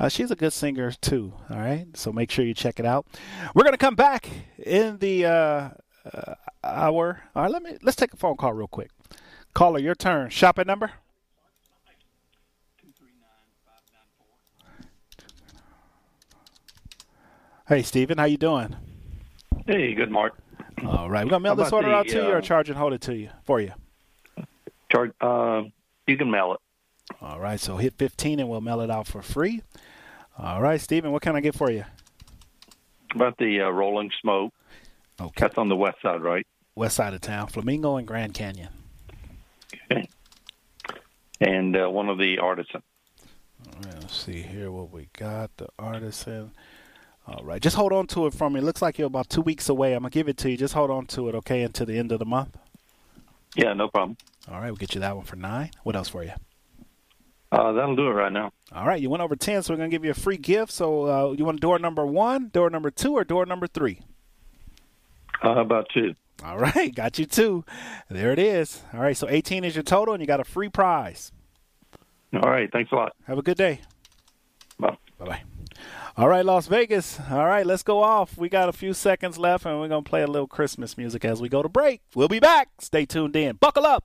Uh, she's a good singer too. All right, so make sure you check it out. We're gonna come back in the uh, uh, hour. All right, let me let's take a phone call real quick. Caller, your turn. Shopping number. Hey, Steven, how you doing? Hey, good, Mark. All right, we're gonna mail this order the, out to you, or uh, charge and hold it to you for you. Charge. Uh, you can mail it. All right, so hit 15 and we'll mail it out for free. All right, Stephen, what can I get for you? About the uh, Rolling Smoke. Okay. That's on the west side, right? West side of town, Flamingo and Grand Canyon. Okay. And uh, one of the artisan. All right, let's see here what we got. The artisan. All right, just hold on to it for me. It looks like you're about two weeks away. I'm gonna give it to you. Just hold on to it, okay, until the end of the month. Yeah, no problem. All right, we'll get you that one for nine. What else for you? Uh, that'll do it right now. All right, you went over 10, so we're going to give you a free gift. So uh, you want door number one, door number two, or door number three? Uh, about two. All right, (laughs) got you two. There it is. All right, so 18 is your total, and you got a free prize. All right, thanks a lot. Have a good day. Bye. Bye-bye. All right, Las Vegas. All right, let's go off. We got a few seconds left, and we're going to play a little Christmas music as we go to break. We'll be back. Stay tuned in. Buckle up.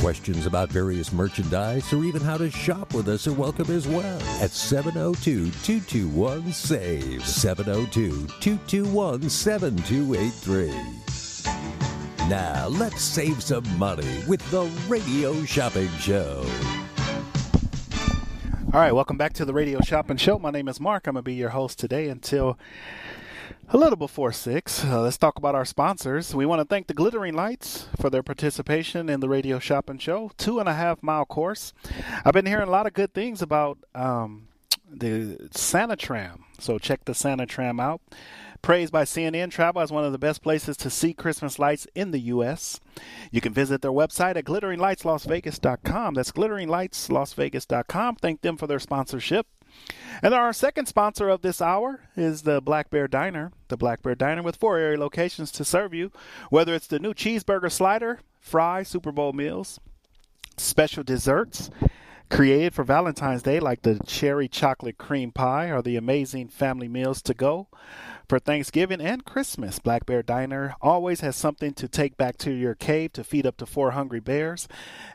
Questions about various merchandise or even how to shop with us are welcome as well at 702 221 SAVE. 702 221 7283. Now, let's save some money with the Radio Shopping Show. All right, welcome back to the Radio Shopping Show. My name is Mark. I'm going to be your host today until a little before 6. Uh, let's talk about our sponsors. We want to thank the Glittering Lights for their participation in the Radio Shopping Show. Two and a half mile course. I've been hearing a lot of good things about um, the Santa Tram, so check the Santa Tram out. Praised by CNN Travel as one of the best places to see Christmas lights in the U.S. You can visit their website at glitteringlightslasvegas.com. That's glitteringlightslasvegas.com. Thank them for their sponsorship. And our second sponsor of this hour is the Black Bear Diner. The Black Bear Diner with four area locations to serve you, whether it's the new cheeseburger slider, fry, Super Bowl meals, special desserts created for Valentine's Day, like the cherry chocolate cream pie or the amazing family meals to go. For Thanksgiving and Christmas, Black Bear Diner always has something to take back to your cave to feed up to four hungry bears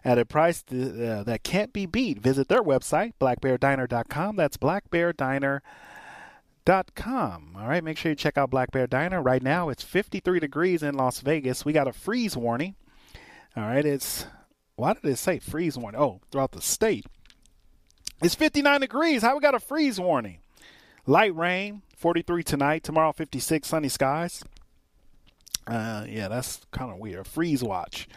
at a price th- uh, that can't be beat. Visit their website, blackbeardiner.com. That's blackbeardiner.com. All right, make sure you check out Black Bear Diner. Right now, it's 53 degrees in Las Vegas. We got a freeze warning. All right, it's why did it say freeze warning? Oh, throughout the state. It's 59 degrees. How we got a freeze warning? Light rain, 43 tonight. Tomorrow, 56 sunny skies. Uh, yeah, that's kind of weird. Freeze watch.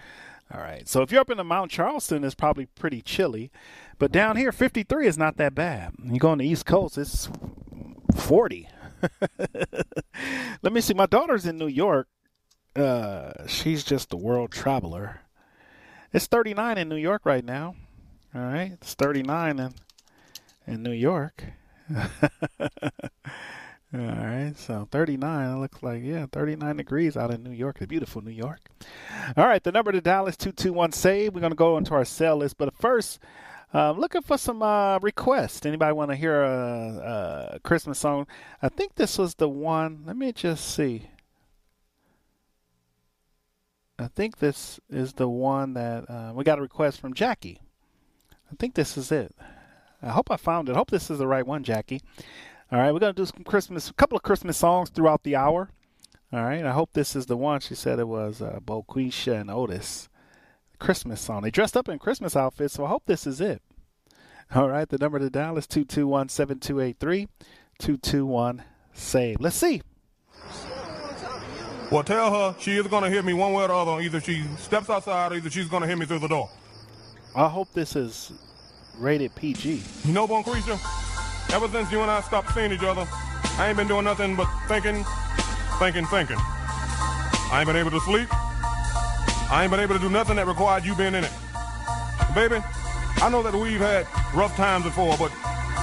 All right. So if you're up in the Mount Charleston, it's probably pretty chilly. But down here, 53 is not that bad. You go on the East Coast, it's 40. (laughs) Let me see. My daughter's in New York. Uh, she's just a world traveler. It's 39 in New York right now. All right. It's 39 in, in New York. (laughs) All right, so 39. It looks like yeah, 39 degrees out in New York. It's beautiful New York. All right, the number to dial is 221 save. We're gonna go into our cell list, but first, uh, looking for some uh, requests. Anybody want to hear a, a Christmas song? I think this was the one. Let me just see. I think this is the one that uh, we got a request from Jackie. I think this is it. I hope I found it. I hope this is the right one, Jackie. All right, we're gonna do some Christmas, a couple of Christmas songs throughout the hour. All right, I hope this is the one. She said it was uh, Bonquisha and Otis, Christmas song. They dressed up in Christmas outfits, so I hope this is it. All right, the number to dial is two two one seven two eight three two two one save. Let's see. Well, tell her she is going to hit me one way or the other. Either she steps outside or either she's going to hit me through the door. I hope this is rated PG. You know, Bonquisha, ever since you and I stopped seeing each other, I ain't been doing nothing but thinking, thinking, thinking. I ain't been able to sleep. I ain't been able to do nothing that required you being in it. Baby, I know that we've had rough times before, but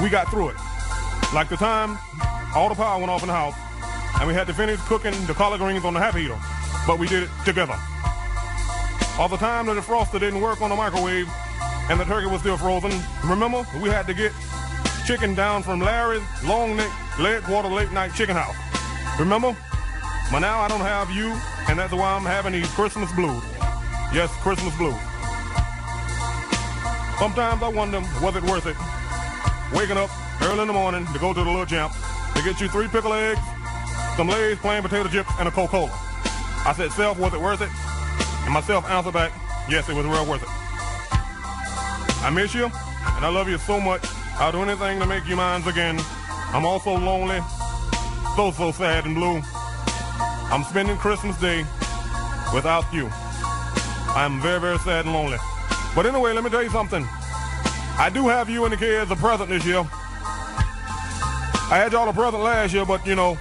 we got through it. Like the time all the power went off in the house, and we had to finish cooking the collard greens on the half heater, but we did it together. All the time that the froster didn't work on the microwave, and the turkey was still frozen, remember, we had to get chicken down from Larry's long neck leg quarter late night chicken house. Remember? But now I don't have you, and that's why I'm having these Christmas blues. Yes, Christmas blues. Sometimes I wonder, was it worth it? Waking up early in the morning to go to the little champ to get you three pickle eggs, some Lay's plain potato chips, and a Coca-Cola. I said, self, was it worth it? And myself answered back, yes, it was real worth it. I miss you, and I love you so much. I'll do anything to make you mine again. I'm also lonely, so, so sad and blue. I'm spending Christmas Day without you. I'm very, very sad and lonely. But anyway, let me tell you something. I do have you and the kids a present this year. I had y'all a present last year, but you know,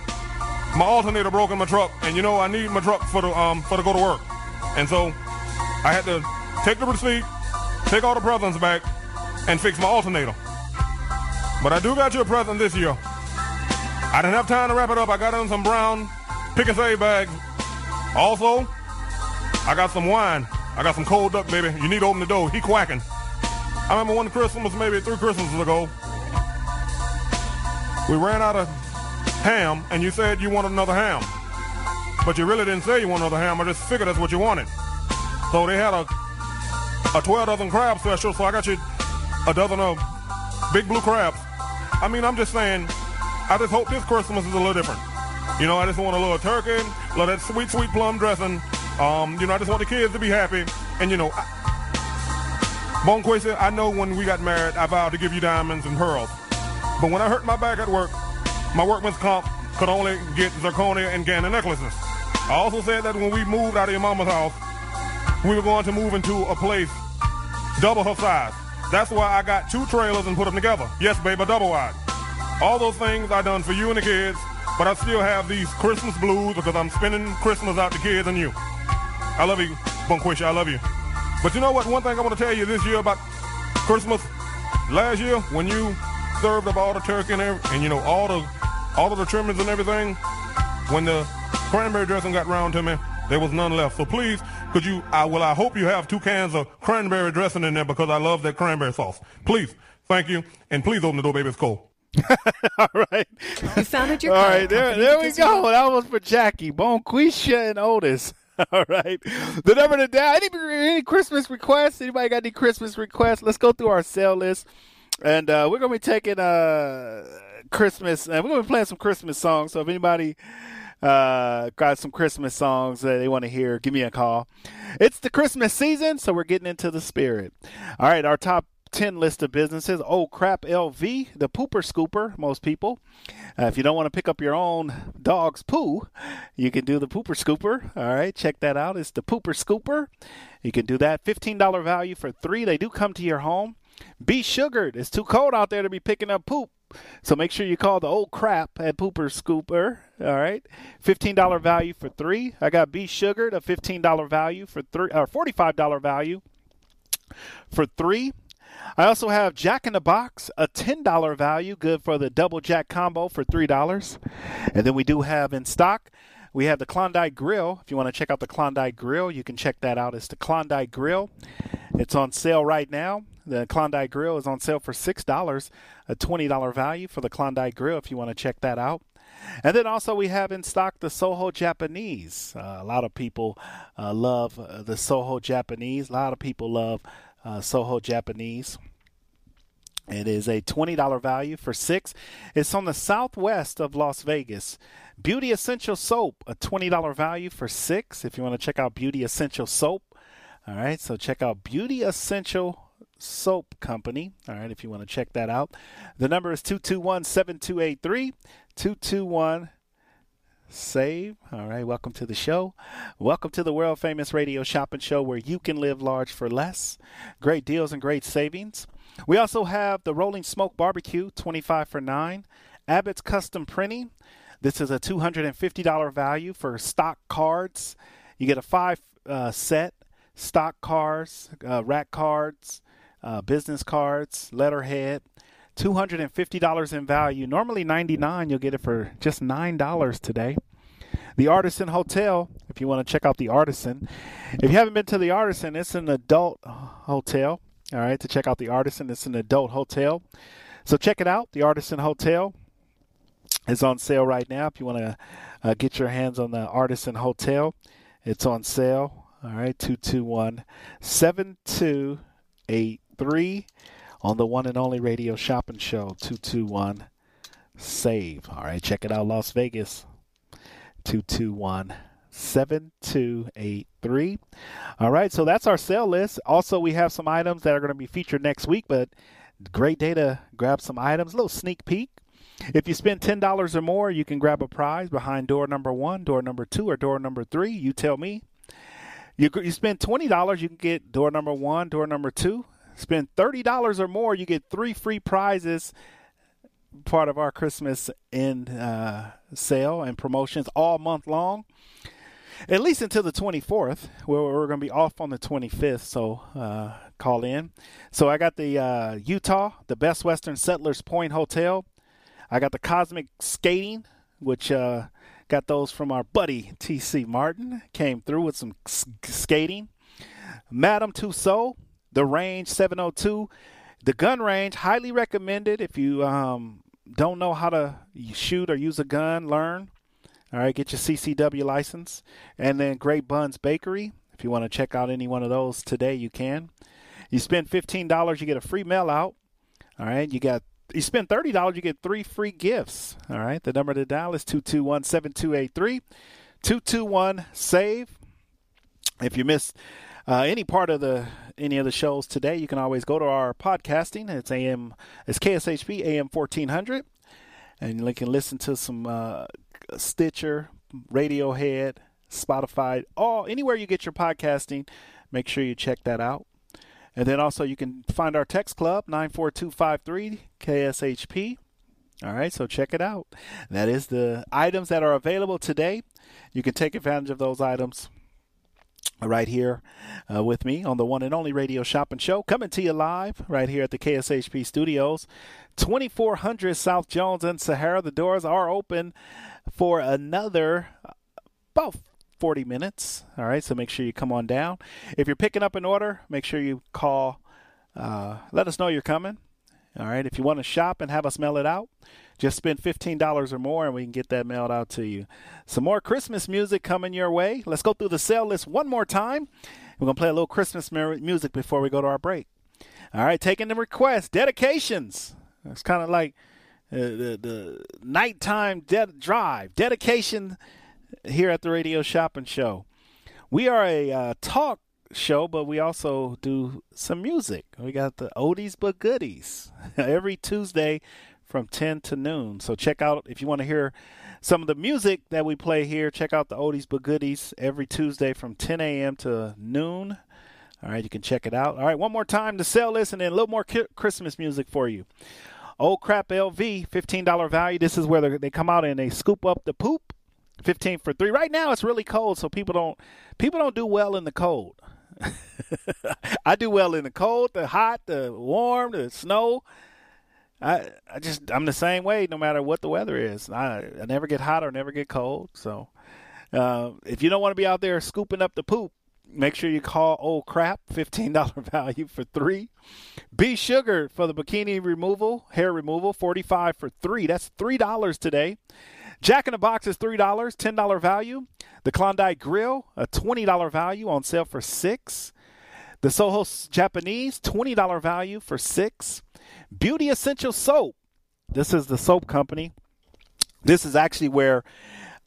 my alternator broke in my truck, and you know I need my truck for the um for to go to work, and so I had to take the receipt, take all the presents back, and fix my alternator. But I do got you a present this year. I didn't have time to wrap it up. I got in some brown pick and save bags. Also, I got some wine. I got some cold duck, baby. You need to open the door. He quacking. I remember one Christmas, maybe three Christmases ago, we ran out of ham, and you said you wanted another ham. But you really didn't say you wanted another ham. I just figured that's what you wanted. So they had a a 12 dozen crab special, so I got you a dozen of big blue crabs. I mean, I'm just saying, I just hope this Christmas is a little different. You know, I just want a little turkey, a little that sweet, sweet plum dressing. Um, you know, I just want the kids to be happy. And, you know, I, Bonquisha, I know when we got married, I vowed to give you diamonds and pearls. But when I hurt my back at work, my workman's comp could only get zirconia and Gannon necklaces. I also said that when we moved out of your mama's house, we were going to move into a place double her size. That's why I got two trailers and put them together. Yes, babe, a double wide. All those things I done for you and the kids, but I still have these Christmas blues because I'm spending Christmas out the kids and you. I love you, Bonquisha, I love you. But you know what? One thing I want to tell you this year about Christmas, last year when you served up all the turkey and, every, and you know all the all of the trimmings and everything, when the cranberry dressing got round to me, there was none left. So please, could you? I well, I hope you have two cans of cranberry dressing in there because I love that cranberry sauce. Please, thank you, and please open the door, baby. It's cold. (laughs) All right. You founded your All car there, there we because you- go. That was for Jackie, Bonquisha, and Otis. (laughs) All right. The number to dial. Any, any Christmas requests? Anybody got any Christmas requests? Let's go through our sale list. And uh, we're going to be taking uh, Christmas, and we're going to be playing some Christmas songs. So if anybody uh, got some Christmas songs that they want to hear, give me a call. It's the Christmas season, so we're getting into the spirit. All right, our top 10 list of businesses. Oh, crap, LV, the pooper scooper, most people. Uh, if you don't want to pick up your own dog's poo, you can do the pooper scooper. All right, check that out. It's the pooper scooper. You can do that. $15 value for three. They do come to your home. Be sugared. It's too cold out there to be picking up poop. So make sure you call the old crap at Pooper Scooper. All right, fifteen dollar value for three. I got B Sugared, a fifteen dollar value for three, or forty five dollar value for three. I also have Jack in the Box, a $10 value, good for the double jack combo for $3. And then we do have in stock, we have the Klondike Grill. If you want to check out the Klondike Grill, you can check that out. It's the Klondike Grill. It's on sale right now. The Klondike Grill is on sale for $6, a $20 value for the Klondike Grill if you want to check that out. And then also we have in stock the Soho Japanese. Uh, a lot of people uh, love uh, the Soho Japanese. A lot of people love uh, Soho Japanese. It is a $20 value for six. It's on the southwest of Las Vegas. Beauty Essential Soap, a $20 value for six. If you want to check out Beauty Essential Soap. All right, so check out Beauty Essential Soap Company. All right, if you want to check that out. The number is 221 7283. 221 Save. All right, welcome to the show. Welcome to the world famous radio shopping show where you can live large for less. Great deals and great savings. We also have the Rolling Smoke Barbecue, 25 for 9. Abbott's Custom Printing. This is a $250 value for stock cards. You get a five uh, set stock cards, uh, rack cards, uh, business cards, letterhead. $250 in value. Normally 99, you'll get it for just $9 today. The Artisan Hotel, if you want to check out the Artisan. If you haven't been to the Artisan, it's an adult hotel. All right, to check out the Artisan, it's an adult hotel. So check it out. The Artisan Hotel is on sale right now. If you want to uh, get your hands on the Artisan Hotel, it's on sale. All right, 221 7283 on the one and only radio shopping show 221 save all right check it out las vegas 221 7283 all right so that's our sale list also we have some items that are going to be featured next week but great day to grab some items a little sneak peek If you spend ten dollars or more, you can grab a prize behind door number one, door number two, or door number three. You tell me. You you spend twenty dollars, you can get door number one, door number two. Spend thirty dollars or more, you get three free prizes. Part of our Christmas in uh, sale and promotions all month long at least until the 24th. Where we're going to be off on the 25th, so uh, call in. So I got the uh, Utah, the Best Western Settlers Point Hotel. I got the Cosmic Skating, which uh, got those from our buddy TC Martin. Came through with some skating. Madame Tussauds, the Range 702, the gun range, highly recommended if you um, don't know how to shoot or use a gun, learn. All right, get your CCW license. And then Great Buns Bakery. If you want to check out any one of those today, you can. You spend $15, you get a free mail out. All right, you got you spend $30, you get three free gifts. All right, the number to dial is 221 7283 221 SAVE. If you missed uh, any part of the any of the shows today, you can always go to our podcasting. It's AM, it's KSHP AM 1400 and you can listen to some uh, Stitcher, Radiohead, Spotify, all anywhere you get your podcasting. Make sure you check that out. And then also you can find our text club 94253 KSHP. All right, so check it out. That is the items that are available today. You can take advantage of those items right here uh, with me on the one and only radio shopping show coming to you live right here at the KSHP studios. 2400 South Jones and Sahara. The doors are open for another uh, about 40 minutes. All right so make sure you come on down. If you're picking up an order make sure you call uh, let us know you're coming. All right if you want to shop and have us mail it out just spend $15 or more and we can get that mailed out to you. Some more Christmas music coming your way. Let's go through the sale list one more time. We're going to play a little Christmas music before we go to our break. All right, taking the requests, dedications. It's kind of like uh, the, the nighttime de- drive, dedication here at the Radio Shopping Show. We are a uh, talk show, but we also do some music. We got the oldies but goodies (laughs) every Tuesday from 10 to noon. So check out if you want to hear some of the music that we play here. Check out the oldies but goodies every Tuesday from 10 a.m. to noon. All right, you can check it out. All right, one more time to sell this, and then a little more Christmas music for you. Old crap LV, $15 value. This is where they come out and they scoop up the poop. 15 for 3. Right now it's really cold so people don't people don't do well in the cold. (laughs) I do well in the cold, the hot, the warm, the snow. I I just I'm the same way no matter what the weather is. I, I never get hot or never get cold. So uh, if you don't want to be out there scooping up the poop, make sure you call Old Crap. (laughs) Fifteen dollar value for three. B Sugar for the bikini removal, hair removal, forty five for three. That's three dollars today. Jack in the Box is three dollars, ten dollar value. The Klondike Grill, a twenty dollar value on sale for six. The Soho Japanese, twenty dollar value for six. Beauty Essential Soap. This is the soap company. This is actually where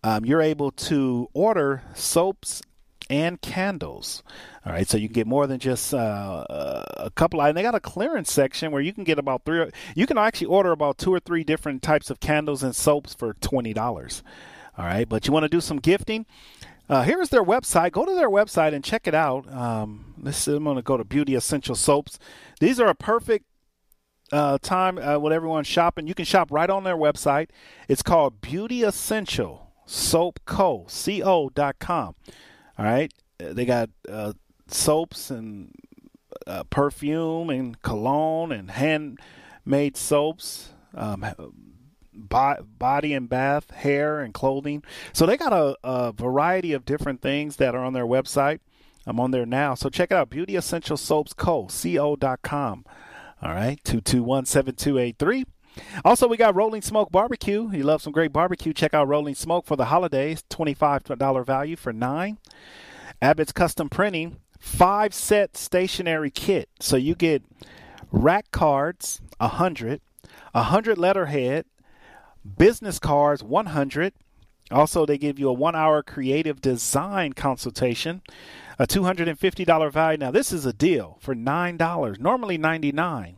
um, you're able to order soaps and candles. All right, so you can get more than just uh, a couple. And they got a clearance section where you can get about three. You can actually order about two or three different types of candles and soaps for twenty dollars. All right, but you want to do some gifting. Uh, here's their website. Go to their website and check it out. Um, this I'm going to go to Beauty Essential Soaps. These are a perfect uh, time uh, with everyone shopping. You can shop right on their website. It's called Beauty Essential Soap Co. Co. dot com. All right, they got uh, soaps and uh, perfume and cologne and handmade soaps. Um, body and bath, hair and clothing. So they got a, a variety of different things that are on their website. I'm on there now. So check it out, Beauty Essential Soaps Co. Co.com. All right, 221 7283. Also, we got Rolling Smoke Barbecue. You love some great barbecue? Check out Rolling Smoke for the holidays. $25 value for nine. Abbott's Custom Printing, five set stationery kit. So you get rack cards, 100, 100 letterhead, business cards, 100. Also, they give you a one hour creative design consultation, a $250 value. Now, this is a deal for $9, normally 99.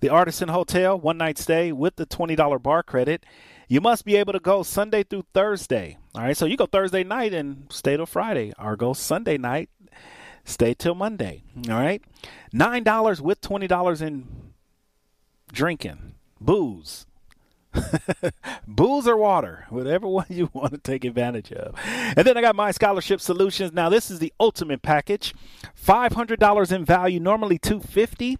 the Artisan Hotel, one night stay with the $20 bar credit. You must be able to go Sunday through Thursday. All right, so you go Thursday night and stay till Friday, or go Sunday night, stay till Monday. All right, $9 with $20 in drinking, booze. (laughs) booze or water, whatever (laughs) one you want to take advantage of. And then I got my scholarship solutions. Now this is the ultimate package. $500 in value, normally 250.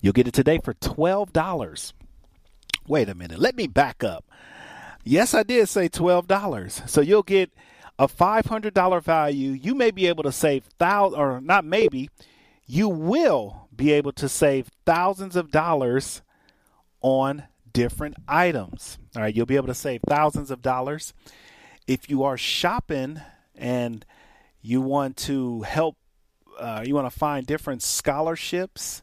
You'll get it today for $12. Wait a minute. Let me back up. Yes, I did say $12. So you'll get a $500 value. You may be able to save thousand or not maybe, you will be able to save thousands of dollars on different items. All right, you'll be able to save thousands of dollars. If you are shopping and you want to help, uh, you want to find different scholarships,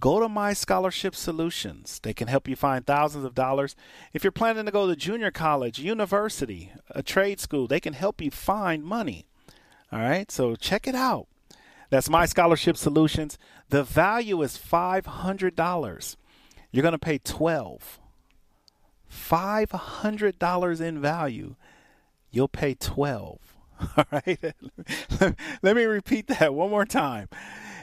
go to My Scholarship Solutions. They can help you find thousands of dollars. If you're planning to go to junior college, university, a trade school, they can help you find money. All right, so check it out. That's My Scholarship Solutions. The value is $500. You're going to pay 12. $500 in value. You'll pay 12. (laughs) All right. (laughs) Let me repeat that one more time.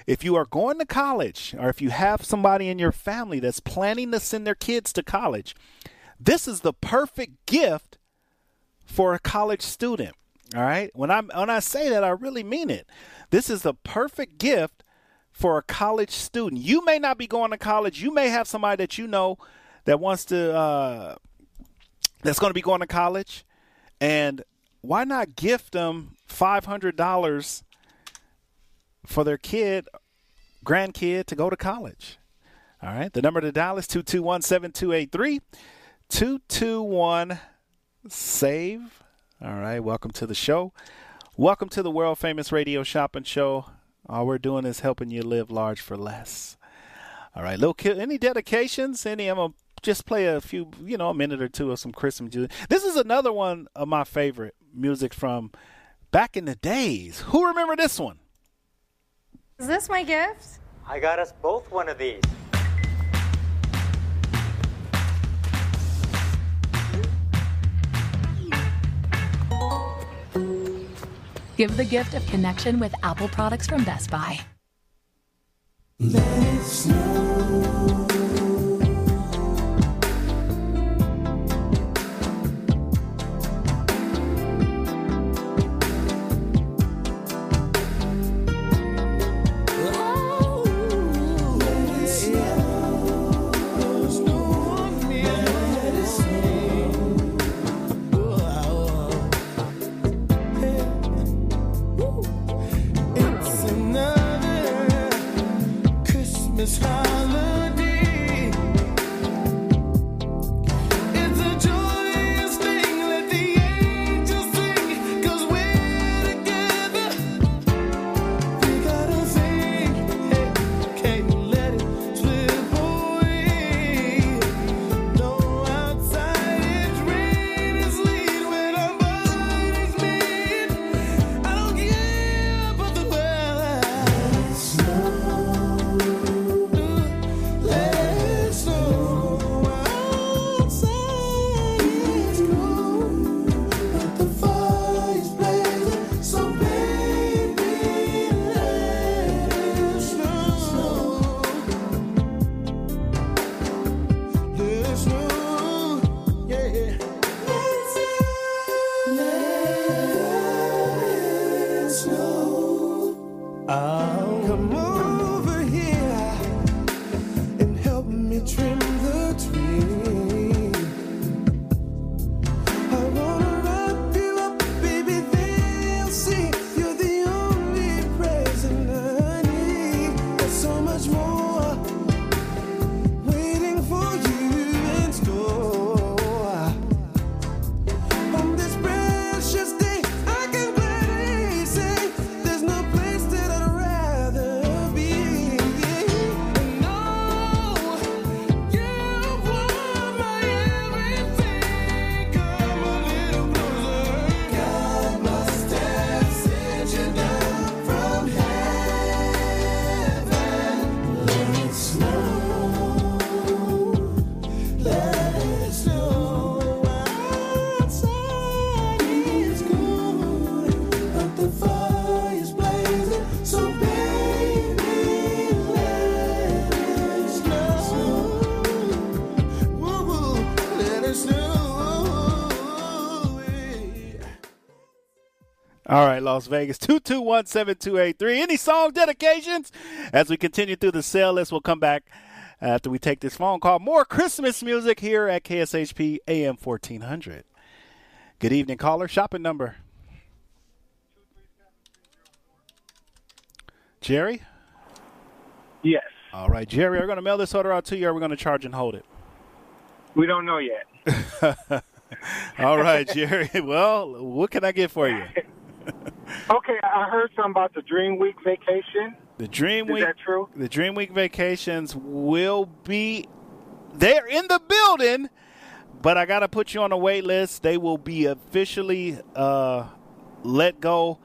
If you are going to college or if you have somebody in your family that's planning to send their kids to college, this is the perfect gift for a college student. All right? When I when I say that I really mean it. This is the perfect gift for a college student. You may not be going to college. You may have somebody that you know that wants to uh, that's going to be going to college, and why not gift them five hundred dollars for their kid, grandkid to go to college? All right. The number to dial is 221 7283 221 SAVE. All right. Welcome to the show. Welcome to the world famous radio shopping show. All we're doing is helping you live large for less. All right, little kid. Any dedications? Any? I'm gonna just play a few, you know, a minute or two of some Christmas music. This is another one of my favorite music from back in the days. Who remember this one? Is this my gift? I got us both one of these. Give the gift of connection with Apple products from Best Buy. All right, Las Vegas, 221-7283. Any song dedications? As we continue through the sale list, we'll come back after we take this phone call. More Christmas music here at KSHP AM 1400. Good evening, caller. Shopping number. Jerry? Yes. All right, Jerry, are we going to mail this order out to you or are we going to charge and hold it? We don't know yet. (laughs) All right, Jerry. (laughs) Well, what can I get for you? (laughs) Okay, I heard something about the Dream Week vacation. The Dream Is Week. that true? The Dream Week vacations will be. They're in the building, but I got to put you on a wait list. They will be officially uh, let go.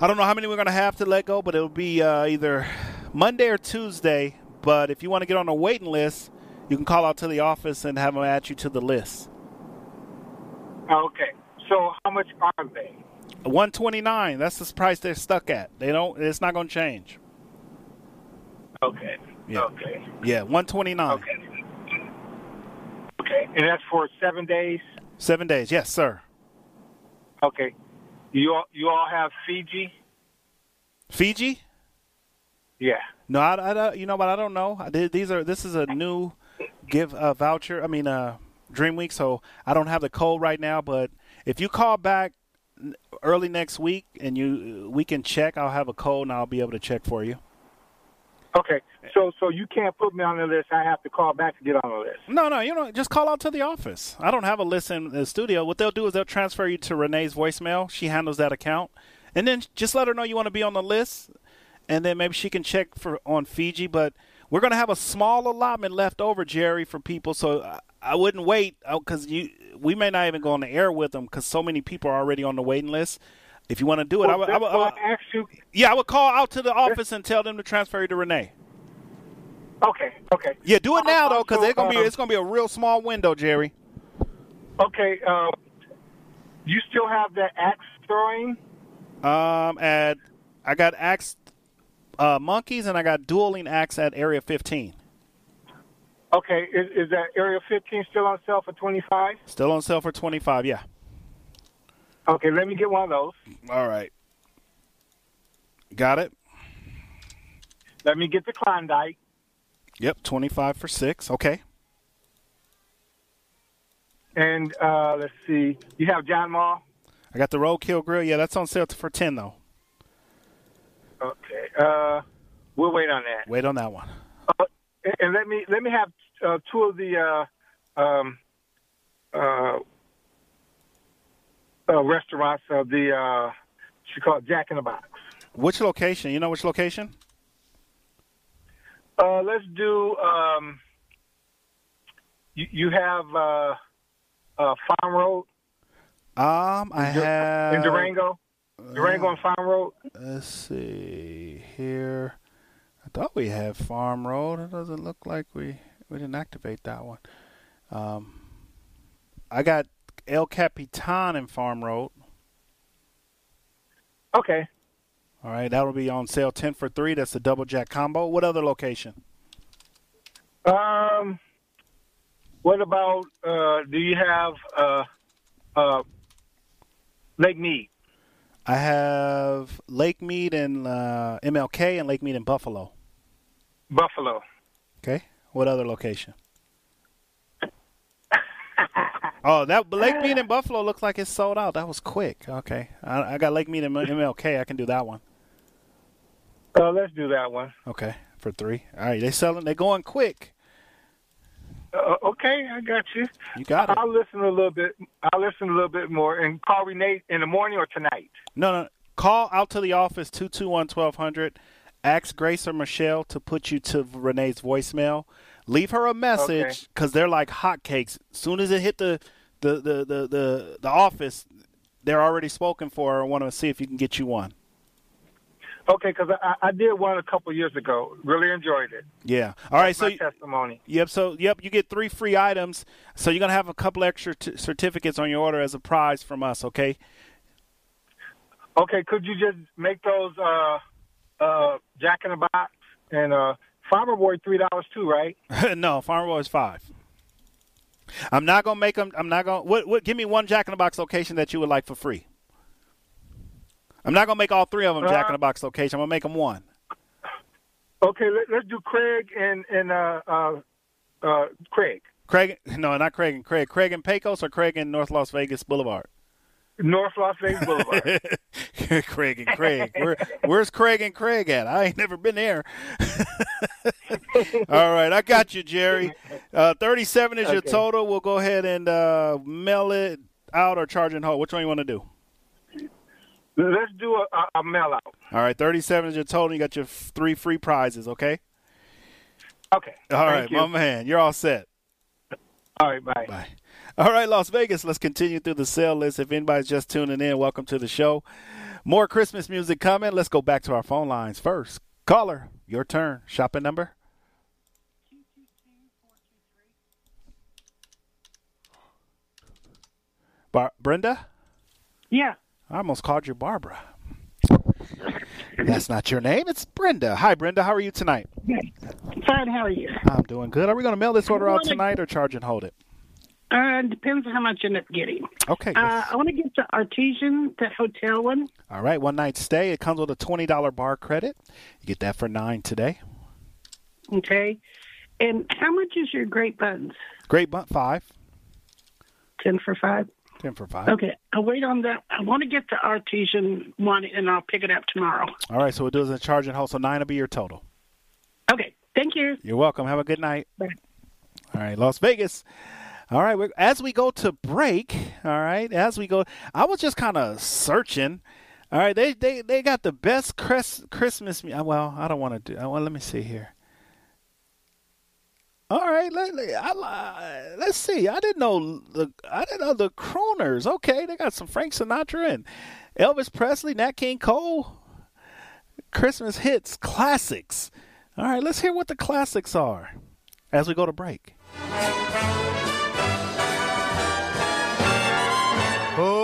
I don't know how many we're going to have to let go, but it'll be uh, either Monday or Tuesday. But if you want to get on a waiting list, you can call out to the office and have them add you to the list. Okay. So how much are they? 129. That's the price they're stuck at. They don't. It's not going to change. Okay. Yeah. Okay. Yeah, 129. Okay. Okay. And that's for seven days. Seven days. Yes, sir. Okay. You all, you all have Fiji? Fiji? Yeah. No, I, I you know, but I don't know. These are this is a new give a voucher. I mean, uh, Dream Week. So I don't have the code right now. But if you call back early next week and you we can check, I'll have a code and I'll be able to check for you. Okay. So so you can't put me on the list. I have to call back to get on the list. No, no, you know, just call out to the office. I don't have a list in the studio. What they'll do is they'll transfer you to Renee's voicemail. She handles that account, and then just let her know you want to be on the list, and then maybe she can check for on Fiji. But we're gonna have a small allotment left over, Jerry, for people. So uh, I, wouldn't wait because you we may not even go on the air with them because so many people are already on the waiting list. If you want to do it, I would, I would, I would- you. yeah, I would call out to the office and tell them to transfer you to Renee. Okay. Okay. Yeah, do it now though, because Also, it's gonna be um, it's gonna be a real small window, Jerry. Okay. Uh, you still have that axe throwing? Um, at I got axe uh, monkeys and I got dueling axe at area 15. Okay. Is, is that Area 15 still on sale for 25? Still on sale for 25. Yeah. Okay. Let me get one of those. All right. Got it. Let me get the Klondike. Yep. 25 for six. Okay. And uh, let's see. You have John Mall. I got the roadkill grill. Yeah, that's on sale for 10 though. Okay. Uh, we'll wait on that. Wait on that one. Uh, and- and let me let me have uh, two of the uh, um, uh, uh, restaurants of the uh, she called Jack in the Box. Which location? You know which location? Uh, let's do. Um, you, you have uh, uh, Farm Road Um, I in have in Durango. Durango and Farm Road. Let's see here. I thought we had Farm Road. It doesn't look like we we didn't activate that one. Um, I got El Capitan in Farm Road. Okay. All right, that will be on sale ten for three. That's the double jack combo. What other location? Um, what about? Uh, do you have uh, uh, Lake Mead? I have Lake Mead and uh, MLK and Lake Mead and Buffalo. Buffalo. Okay. What other location? oh, that Lake Mead in Buffalo looks like it's sold out. That was quick. Okay, I, I got Lake Mead in MLK. I can do that one. Uh, let's do that one. Okay, for three. All right, they selling. They going quick. Uh, okay, I got you. You got it. I'll listen a little bit. I'll listen a little bit more and call Renee in the morning or tonight. No, no. Call out to the office two two one twelve hundred. Ask Grace or Michelle to put you to Renee's voicemail. Leave her a message Okay. because they're like hotcakes. As soon as it hit the the the the the, the office, they're already spoken for. I want to see if you can get you one. Okay, because I, I did one a couple years ago. Really enjoyed it. Yeah. All right. That's So you- testimony. Yep. So yep, you get three free items. So you're gonna have a couple extra t- certificates on your order as a prize from us. Okay. Okay, could you just make those uh, uh, Jack in the Box and uh, Farmer Boy three dollars too, right? (laughs) no, Farmer Boy is five. I'm not gonna make them. I'm not gonna. What? What? Give me one Jack in the Box location that you would like for free. I'm not gonna make all three of them Jack Uh, in the Box location. I'm gonna make them one. Okay, let, let's do Craig and and uh, uh, uh, Craig. Craig, no, not Craig and Craig. Craig and Pecos or Craig and North Las Vegas Boulevard. North Las Vegas Boulevard. (laughs) Craig and Craig. Where, where's Craig and Craig at? I ain't never been there. (laughs) All right, I got you, Jerry. Uh, 37 is your total. We'll go ahead and uh, mail it out or charge and hold. Which one you want to do? Let's do a, a, a mail out. All right, 37 is your total. You got your f- three free prizes, okay? Okay. All Thank right, you. my man. You're all set. All right, bye. Bye. All right, Las Vegas. Let's continue through the sale list. If anybody's just tuning in, welcome to the show. More Christmas music coming. Let's go back to our phone lines first. Caller, your turn. Shopping number. Bar- Brenda? Yeah. I almost called you Barbara. That's not your name. It's Brenda. Hi, Brenda. How are you tonight? Fine, how are you? I'm doing good. Are we going to mail this order out tonight or charge and hold it? Uh, depends on how much you end up getting. Okay. Uh, I want to get the Artesian, the hotel one. All right, one night stay. It comes with a twenty dollar bar credit. You get that for nine today. Okay. And how much is your great buns? Great bun five. Ten for five. Ten for five. Okay, I'll wait on that. I want to get the Artesian one, and I'll pick it up tomorrow. All right, so we'll do it as a charge and hold. So nine will be your total. Okay, thank you. You're welcome. Have a good night. Bye. All right, Las Vegas. All right, as we go to break, all right, as we go, I was just kind of searching. All right, they they they got the best Chris, Christmas. uh, Well, I don't want to do. uh, Well, let me see here. All right, let let let's see. I didn't know the I didn't know the crooners. Okay, they got some Frank Sinatra and Elvis Presley, Nat King Cole, Christmas hits, classics. All right, let's hear what the classics are as we go to break.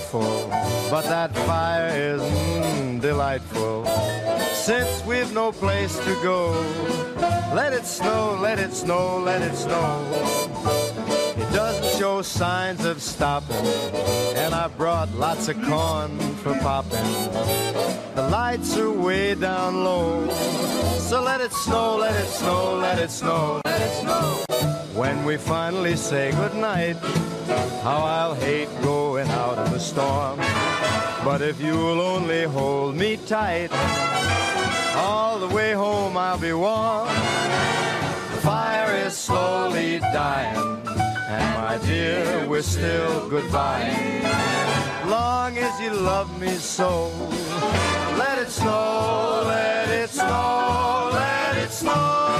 frightful, but that fire is mm, delightful. Since we've no place to go, let it snow, let it snow, let it snow. Doesn't show signs of stopping, and I brought lots of corn for popping. The lights are way down low, so let it snow, let it snow, let it snow, let it snow. When we finally say goodnight, how I'll hate going out in the storm. But if you'll only hold me tight, all the way home I'll be warm. The fire is slowly dying, and my dear, we're still goodbye. Long as you love me so, let it snow, let it snow, let it snow.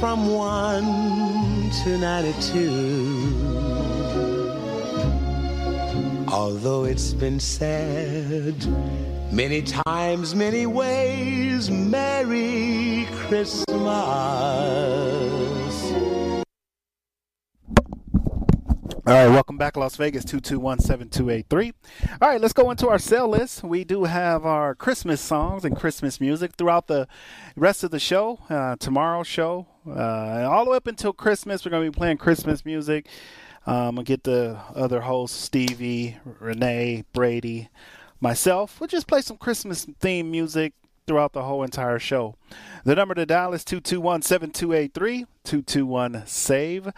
From 1 to 92. Although it's been said many times, many ways, Merry Christmas. All right, welcome back, Las Vegas, 221-7283. All right, let's go into our sale list. We do have our Christmas songs and Christmas music throughout the rest of the show, uh, tomorrow's show, uh, all the way up until Christmas. We're going to be playing Christmas music. Um, we'll get the other hosts, Stevie, Renee, Brady, myself. We'll just play some Christmas theme music throughout the whole entire show. The number to dial is 221-7283, 221-SAVE.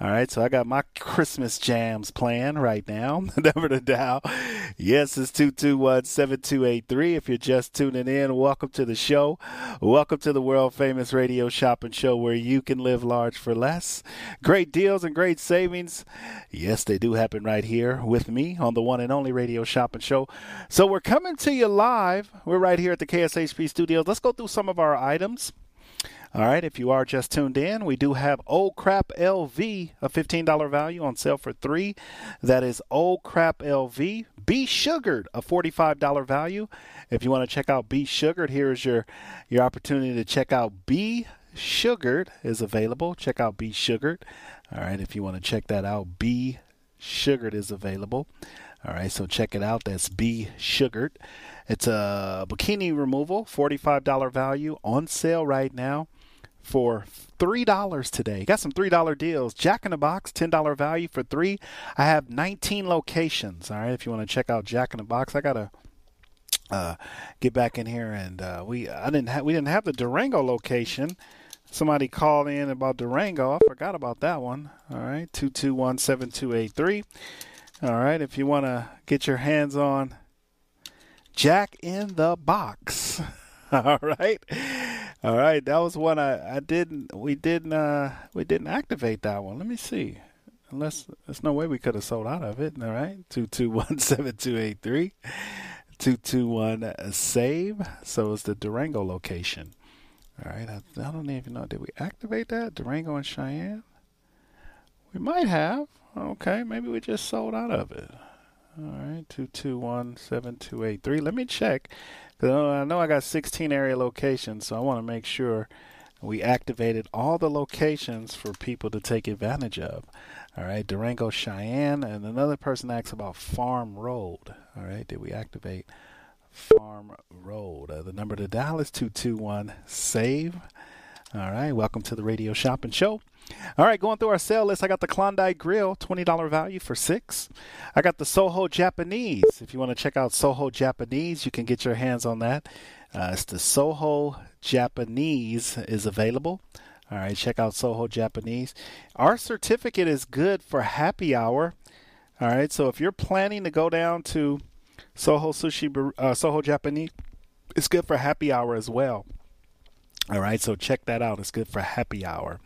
All right, so I got my Christmas jams playing right now. (laughs) Never to dial, yes, is 221-7283. If you're just tuning in, welcome to the show. Welcome to the world-famous radio shopping show where you can live large for less. Great deals and great savings. Yes, they do happen right here with me on the one and only radio shopping show. So we're coming to you live. We're right here at the KSHP studios. Let's go through some of our items. All right, if you are just tuned in, we do have Old Crap LV, a $15 value on sale for three. That is Old Crap LV, Be Sugared, a $45 value. If you want to check out Be Sugared, here's your your opportunity to check out Be Sugared is available. Check out Be Sugared. All right, if you want to check that out, Be Sugared is available. All right, so check it out. That's Be Sugared. It's a bikini removal, $45 value on sale right now for $3 today. Got some $3 deals. Jack in the Box, $10 value for 3. I have 19 locations. All right, if you want to check out Jack in the Box, I got to uh, get back in here and uh, we I didn't have we didn't have the Durango location. Somebody called in about Durango. I forgot about that one. All right, 221-7283. All right, if you want to get your hands on Jack in the Box. (laughs) All right. All right, that was one I, I didn't we didn't uh we didn't activate that one. Let me see. Unless there's no way we could have sold out of it. All right. 221-7283. 221 save. So it's the Durango location. All right. I, I don't even know. Did we activate that? Durango and Cheyenne? We might have. Okay. Maybe we just sold out of it. All right. 221 7283. Let me check. I know I got 16 area locations, so I want to make sure we activated all the locations for people to take advantage of. All right, Durango, Cheyenne, and another person asks about Farm Road. All right, did we activate Farm Road? Uh, the number to dial is 221 SAVE. All right, welcome to the Radio Shopping Show. All right, going through our sale list, I got the Klondike Grill, $20 value for six. I got the Soho Japanese. If you want to check out Soho Japanese, you can get your hands on that. Uh, it's the Soho Japanese is available. All right, check out Soho Japanese. Our certificate is good for happy hour. All right, so if you're planning to go down to Soho Sushi, uh, Soho Japanese, it's good for happy hour as well. All right, so check that out. It's good for happy hour.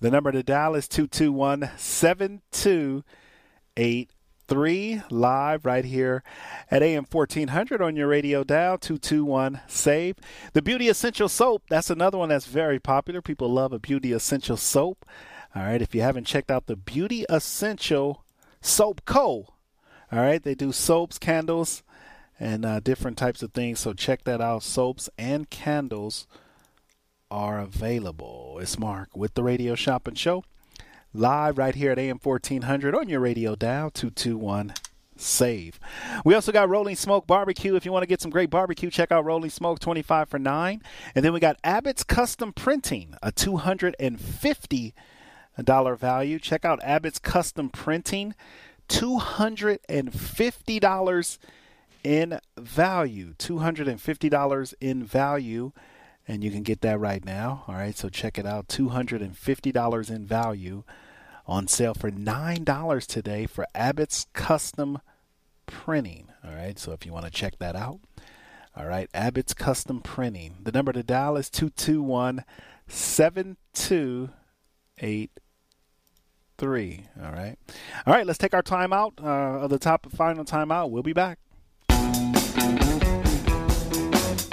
The number to dial is 221 7283. Live right here at AM 1400 on your radio dial, 221 SAVE. The Beauty Essential Soap, that's another one that's very popular. People love a Beauty Essential Soap. All right, if you haven't checked out the Beauty Essential Soap Co., all right, they do soaps, candles, and uh, different types of things. So check that out. Soaps and candles are available. It's Mark with the Radio Shopping Show, live right here at AM 1400 on your radio dial 221 save. We also got Rolling Smoke Barbecue. If you want to get some great barbecue, check out Rolling Smoke 25 for 9. And then we got Abbott's Custom Printing, a $250 value. Check out Abbott's Custom Printing, $250 in value. $250 in value and you can get that right now. All right, so check it out $250 in value on sale for $9 today for Abbott's Custom Printing. All right, so if you want to check that out, all right, Abbott's Custom Printing. The number to dial is 221 7283. All right, all right, let's take our time out uh, of the top final time out. We'll be back.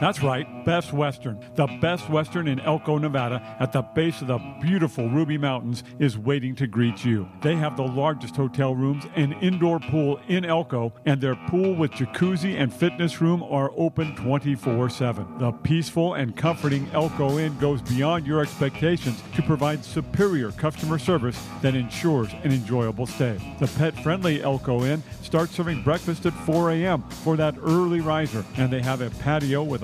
That's right, Best Western. The Best Western in Elko, Nevada, at the base of the beautiful Ruby Mountains, is waiting to greet you. They have the largest hotel rooms and indoor pool in Elko, and their pool with jacuzzi and fitness room are open 24 7. The peaceful and comforting Elko Inn goes beyond your expectations to provide superior customer service that ensures an enjoyable stay. The pet friendly Elko Inn starts serving breakfast at 4 a.m. for that early riser, and they have a patio with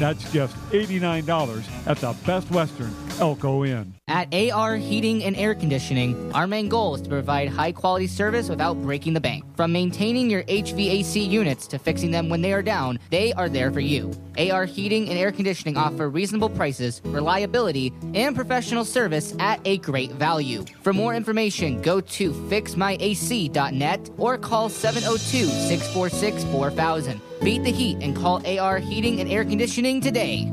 That's just $89 at the Best Western Elko Inn. At AR Heating and Air Conditioning, our main goal is to provide high quality service without breaking the bank. From maintaining your HVAC units to fixing them when they are down, they are there for you. AR Heating and Air Conditioning offer reasonable prices, reliability, and professional service at a great value. For more information, go to fixmyac.net or call 702 646 4000. Beat the heat and call AR Heating and Air Conditioning today.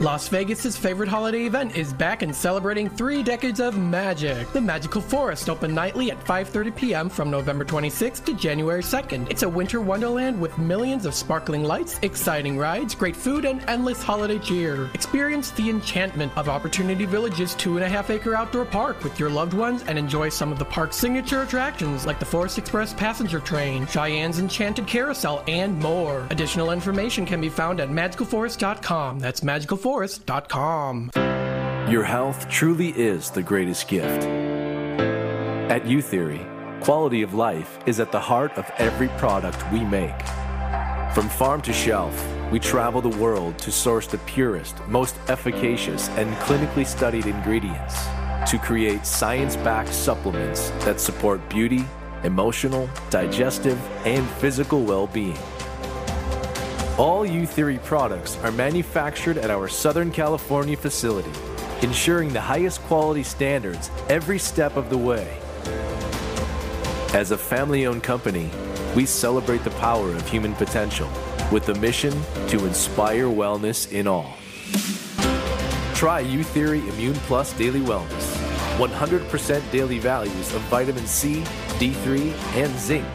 Las Vegas's favorite holiday event is back and celebrating three decades of magic. The Magical Forest open nightly at 5:30 p.m. from November 26th to January 2nd. It's a winter wonderland with millions of sparkling lights, exciting rides, great food, and endless holiday cheer. Experience the enchantment of Opportunity Village's two and a half acre outdoor park with your loved ones and enjoy some of the park's signature attractions like the Forest Express passenger train, Cheyenne's Enchanted Carousel, and more. Additional information can be found at magicalforest.com. That's magicalforest.com. Your health truly is the greatest gift. At Youtheory, quality of life is at the heart of every product we make. From farm to shelf, we travel the world to source the purest, most efficacious, and clinically studied ingredients to create science backed supplements that support beauty, emotional, digestive, and physical well being. All Youtheory products are manufactured at our Southern California facility, ensuring the highest quality standards every step of the way. As a family owned company, we celebrate the power of human potential with the mission to inspire wellness in all. Try Youtheory Immune Plus Daily Wellness. 100% daily values of vitamin C, D3, and zinc.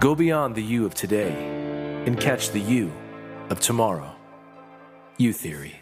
Go beyond the you of today and catch the you of tomorrow. Youtheory.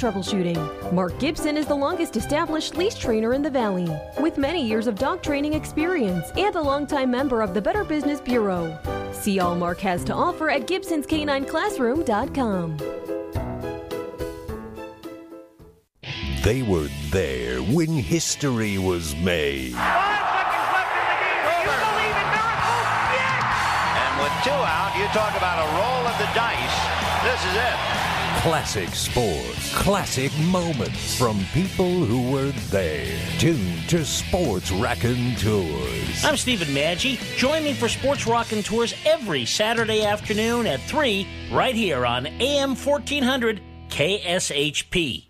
troubleshooting. Mark Gibson is the longest established leash trainer in the Valley, with many years of dog training experience and a longtime member of the Better Business Bureau. See all Mark has to offer at Gibson'sCanineClassroom.com. They were there when history was made. And with two out, you talk about a roll of the dice. This is it. Classic sports, classic moments from people who were there. Tune to Sports Raconteurs. I'm Stephen Maggi. Join me for Sports Raconteurs every Saturday afternoon at 3 right here on AM 1400 KSHP.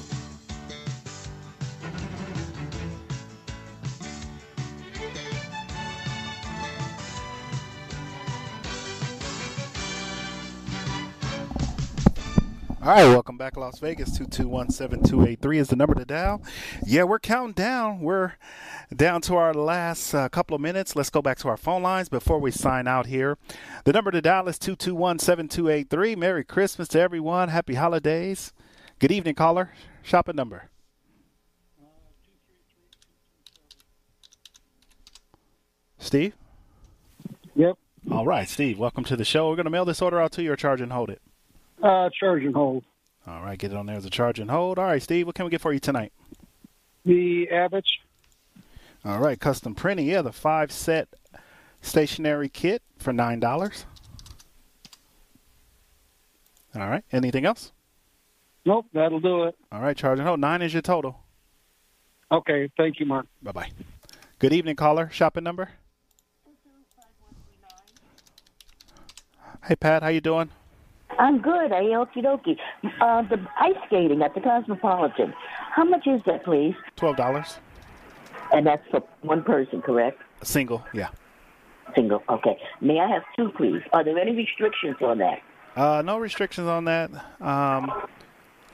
All right, welcome back, Las Vegas. 221-7283 is the number to dial. Yeah, we're counting down. We're down to our last uh, couple of minutes. Let's go back to our phone lines before we sign out here. The number to dial is 221-7283. Merry Christmas to everyone. Happy holidays. Good evening, caller. Shopping number. Steve? Yep. All right, Steve, welcome to the show. We're going to mail this order out to you or charge and hold it. Uh, charge and hold. All right, get it on there as a charge and hold. All right, Steve, what can we get for you tonight? The Abbott's. All right, custom printing. Yeah, the five set stationery kit for nine dollars. All right. Anything else? Nope, that'll do it. All right, charge and hold. Nine is your total. Okay, thank you, Mark. Bye bye. Good evening, caller. Shopping number. Hey, Pat. How you doing? I'm good. I okie dokie. Uh, the ice skating at the Cosmopolitan. How much is that, please? Twelve dollars. And that's for one person, correct? Single. Yeah. Single. Okay. May I have two, please? Are there any restrictions on that? Uh, no restrictions on that. Um,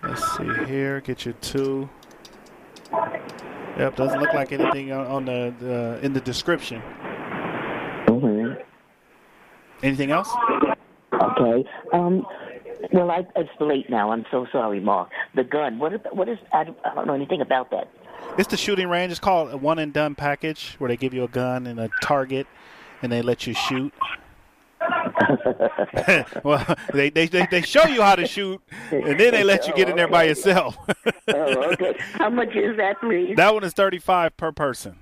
let's see here. Get you two. Yep, doesn't look like anything on, on the, the in the description. Mm-hmm. Anything else? Okay. Um. Well, I, it's late now. I'm so sorry, Mark. The gun. What? What is? I don't, I don't know anything about that. It's the shooting range. It's called a one and done package, where they give you a gun and a target, and they let you shoot. (laughs) well, they, they they they show you how to shoot, and then they let you get in there by (laughs) yourself. oh, okay. How much is that, please? that one is thirty five per person.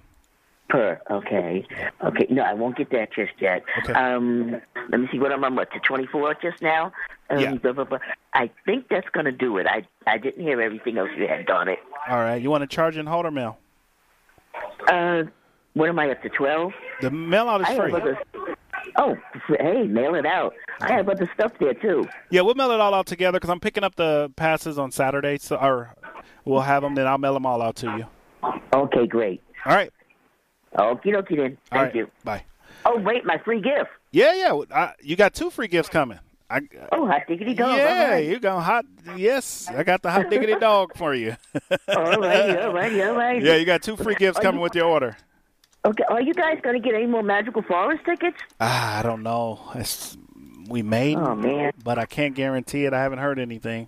Per. Okay. Okay. No, I won't get that just yet. Okay. Um. Let me see. What I'm I? What to twenty four just now? Um, Yeah. blah, blah, blah. I think that's going to do it. I I didn't hear everything else you had done it. All right, you want to charge and hold or mail? Uh, what am I up to twelve? The mail out is I free. other. Oh, hey, mail it out. I have other stuff there too. Yeah, we'll mail it all out together because I'm picking up the passes on Saturday, so or we'll have them. Then I'll mail them all out to you. Okay, great. All right. Okie dokie then. Thank right. you. Bye. Oh wait, my free gift. Yeah, yeah. I, you got two free gifts coming. I, Oh, hot diggity dog. yeah, right. you got hot. Yes, I got the hot diggity dog for you. (laughs) All right, all right, all right. Yeah, you got two free gifts Are coming you- with your order. Okay, are you guys going to get any more Magical Forest tickets? Ah, I don't know. It's, we made, Oh, man. but I can't guarantee it. I haven't heard anything.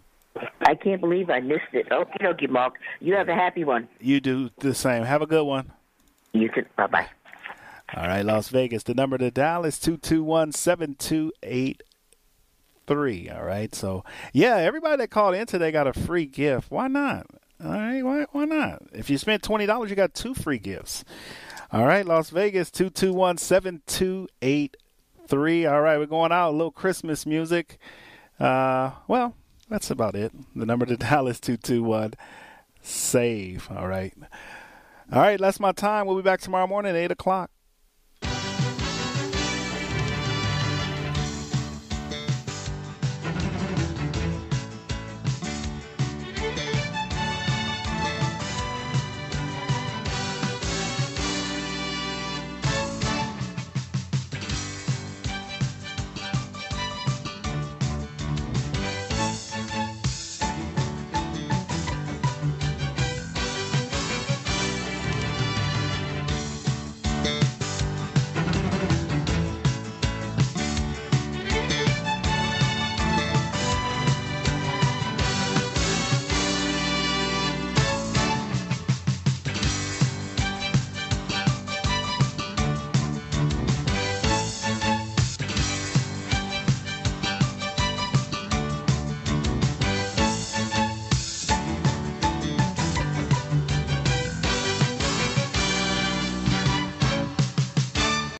I can't believe I missed it. Okay, okay, Mark. You have a happy one. You do the same. Have a good one. You too. Bye bye. All right, Las Vegas. The number to dial is 221 7283. All right. So, yeah, everybody that called in today got a free gift. Why not? All right. Why, why not? If you spent $20, you got two free gifts. All right, Las Vegas, 221 7283. All right, we're going out. A little Christmas music. Uh, well, That's about it. The number to (laughs) dial is 221 SAVE. All right. All right, that's my time. We'll be back tomorrow morning at 8 o'clock.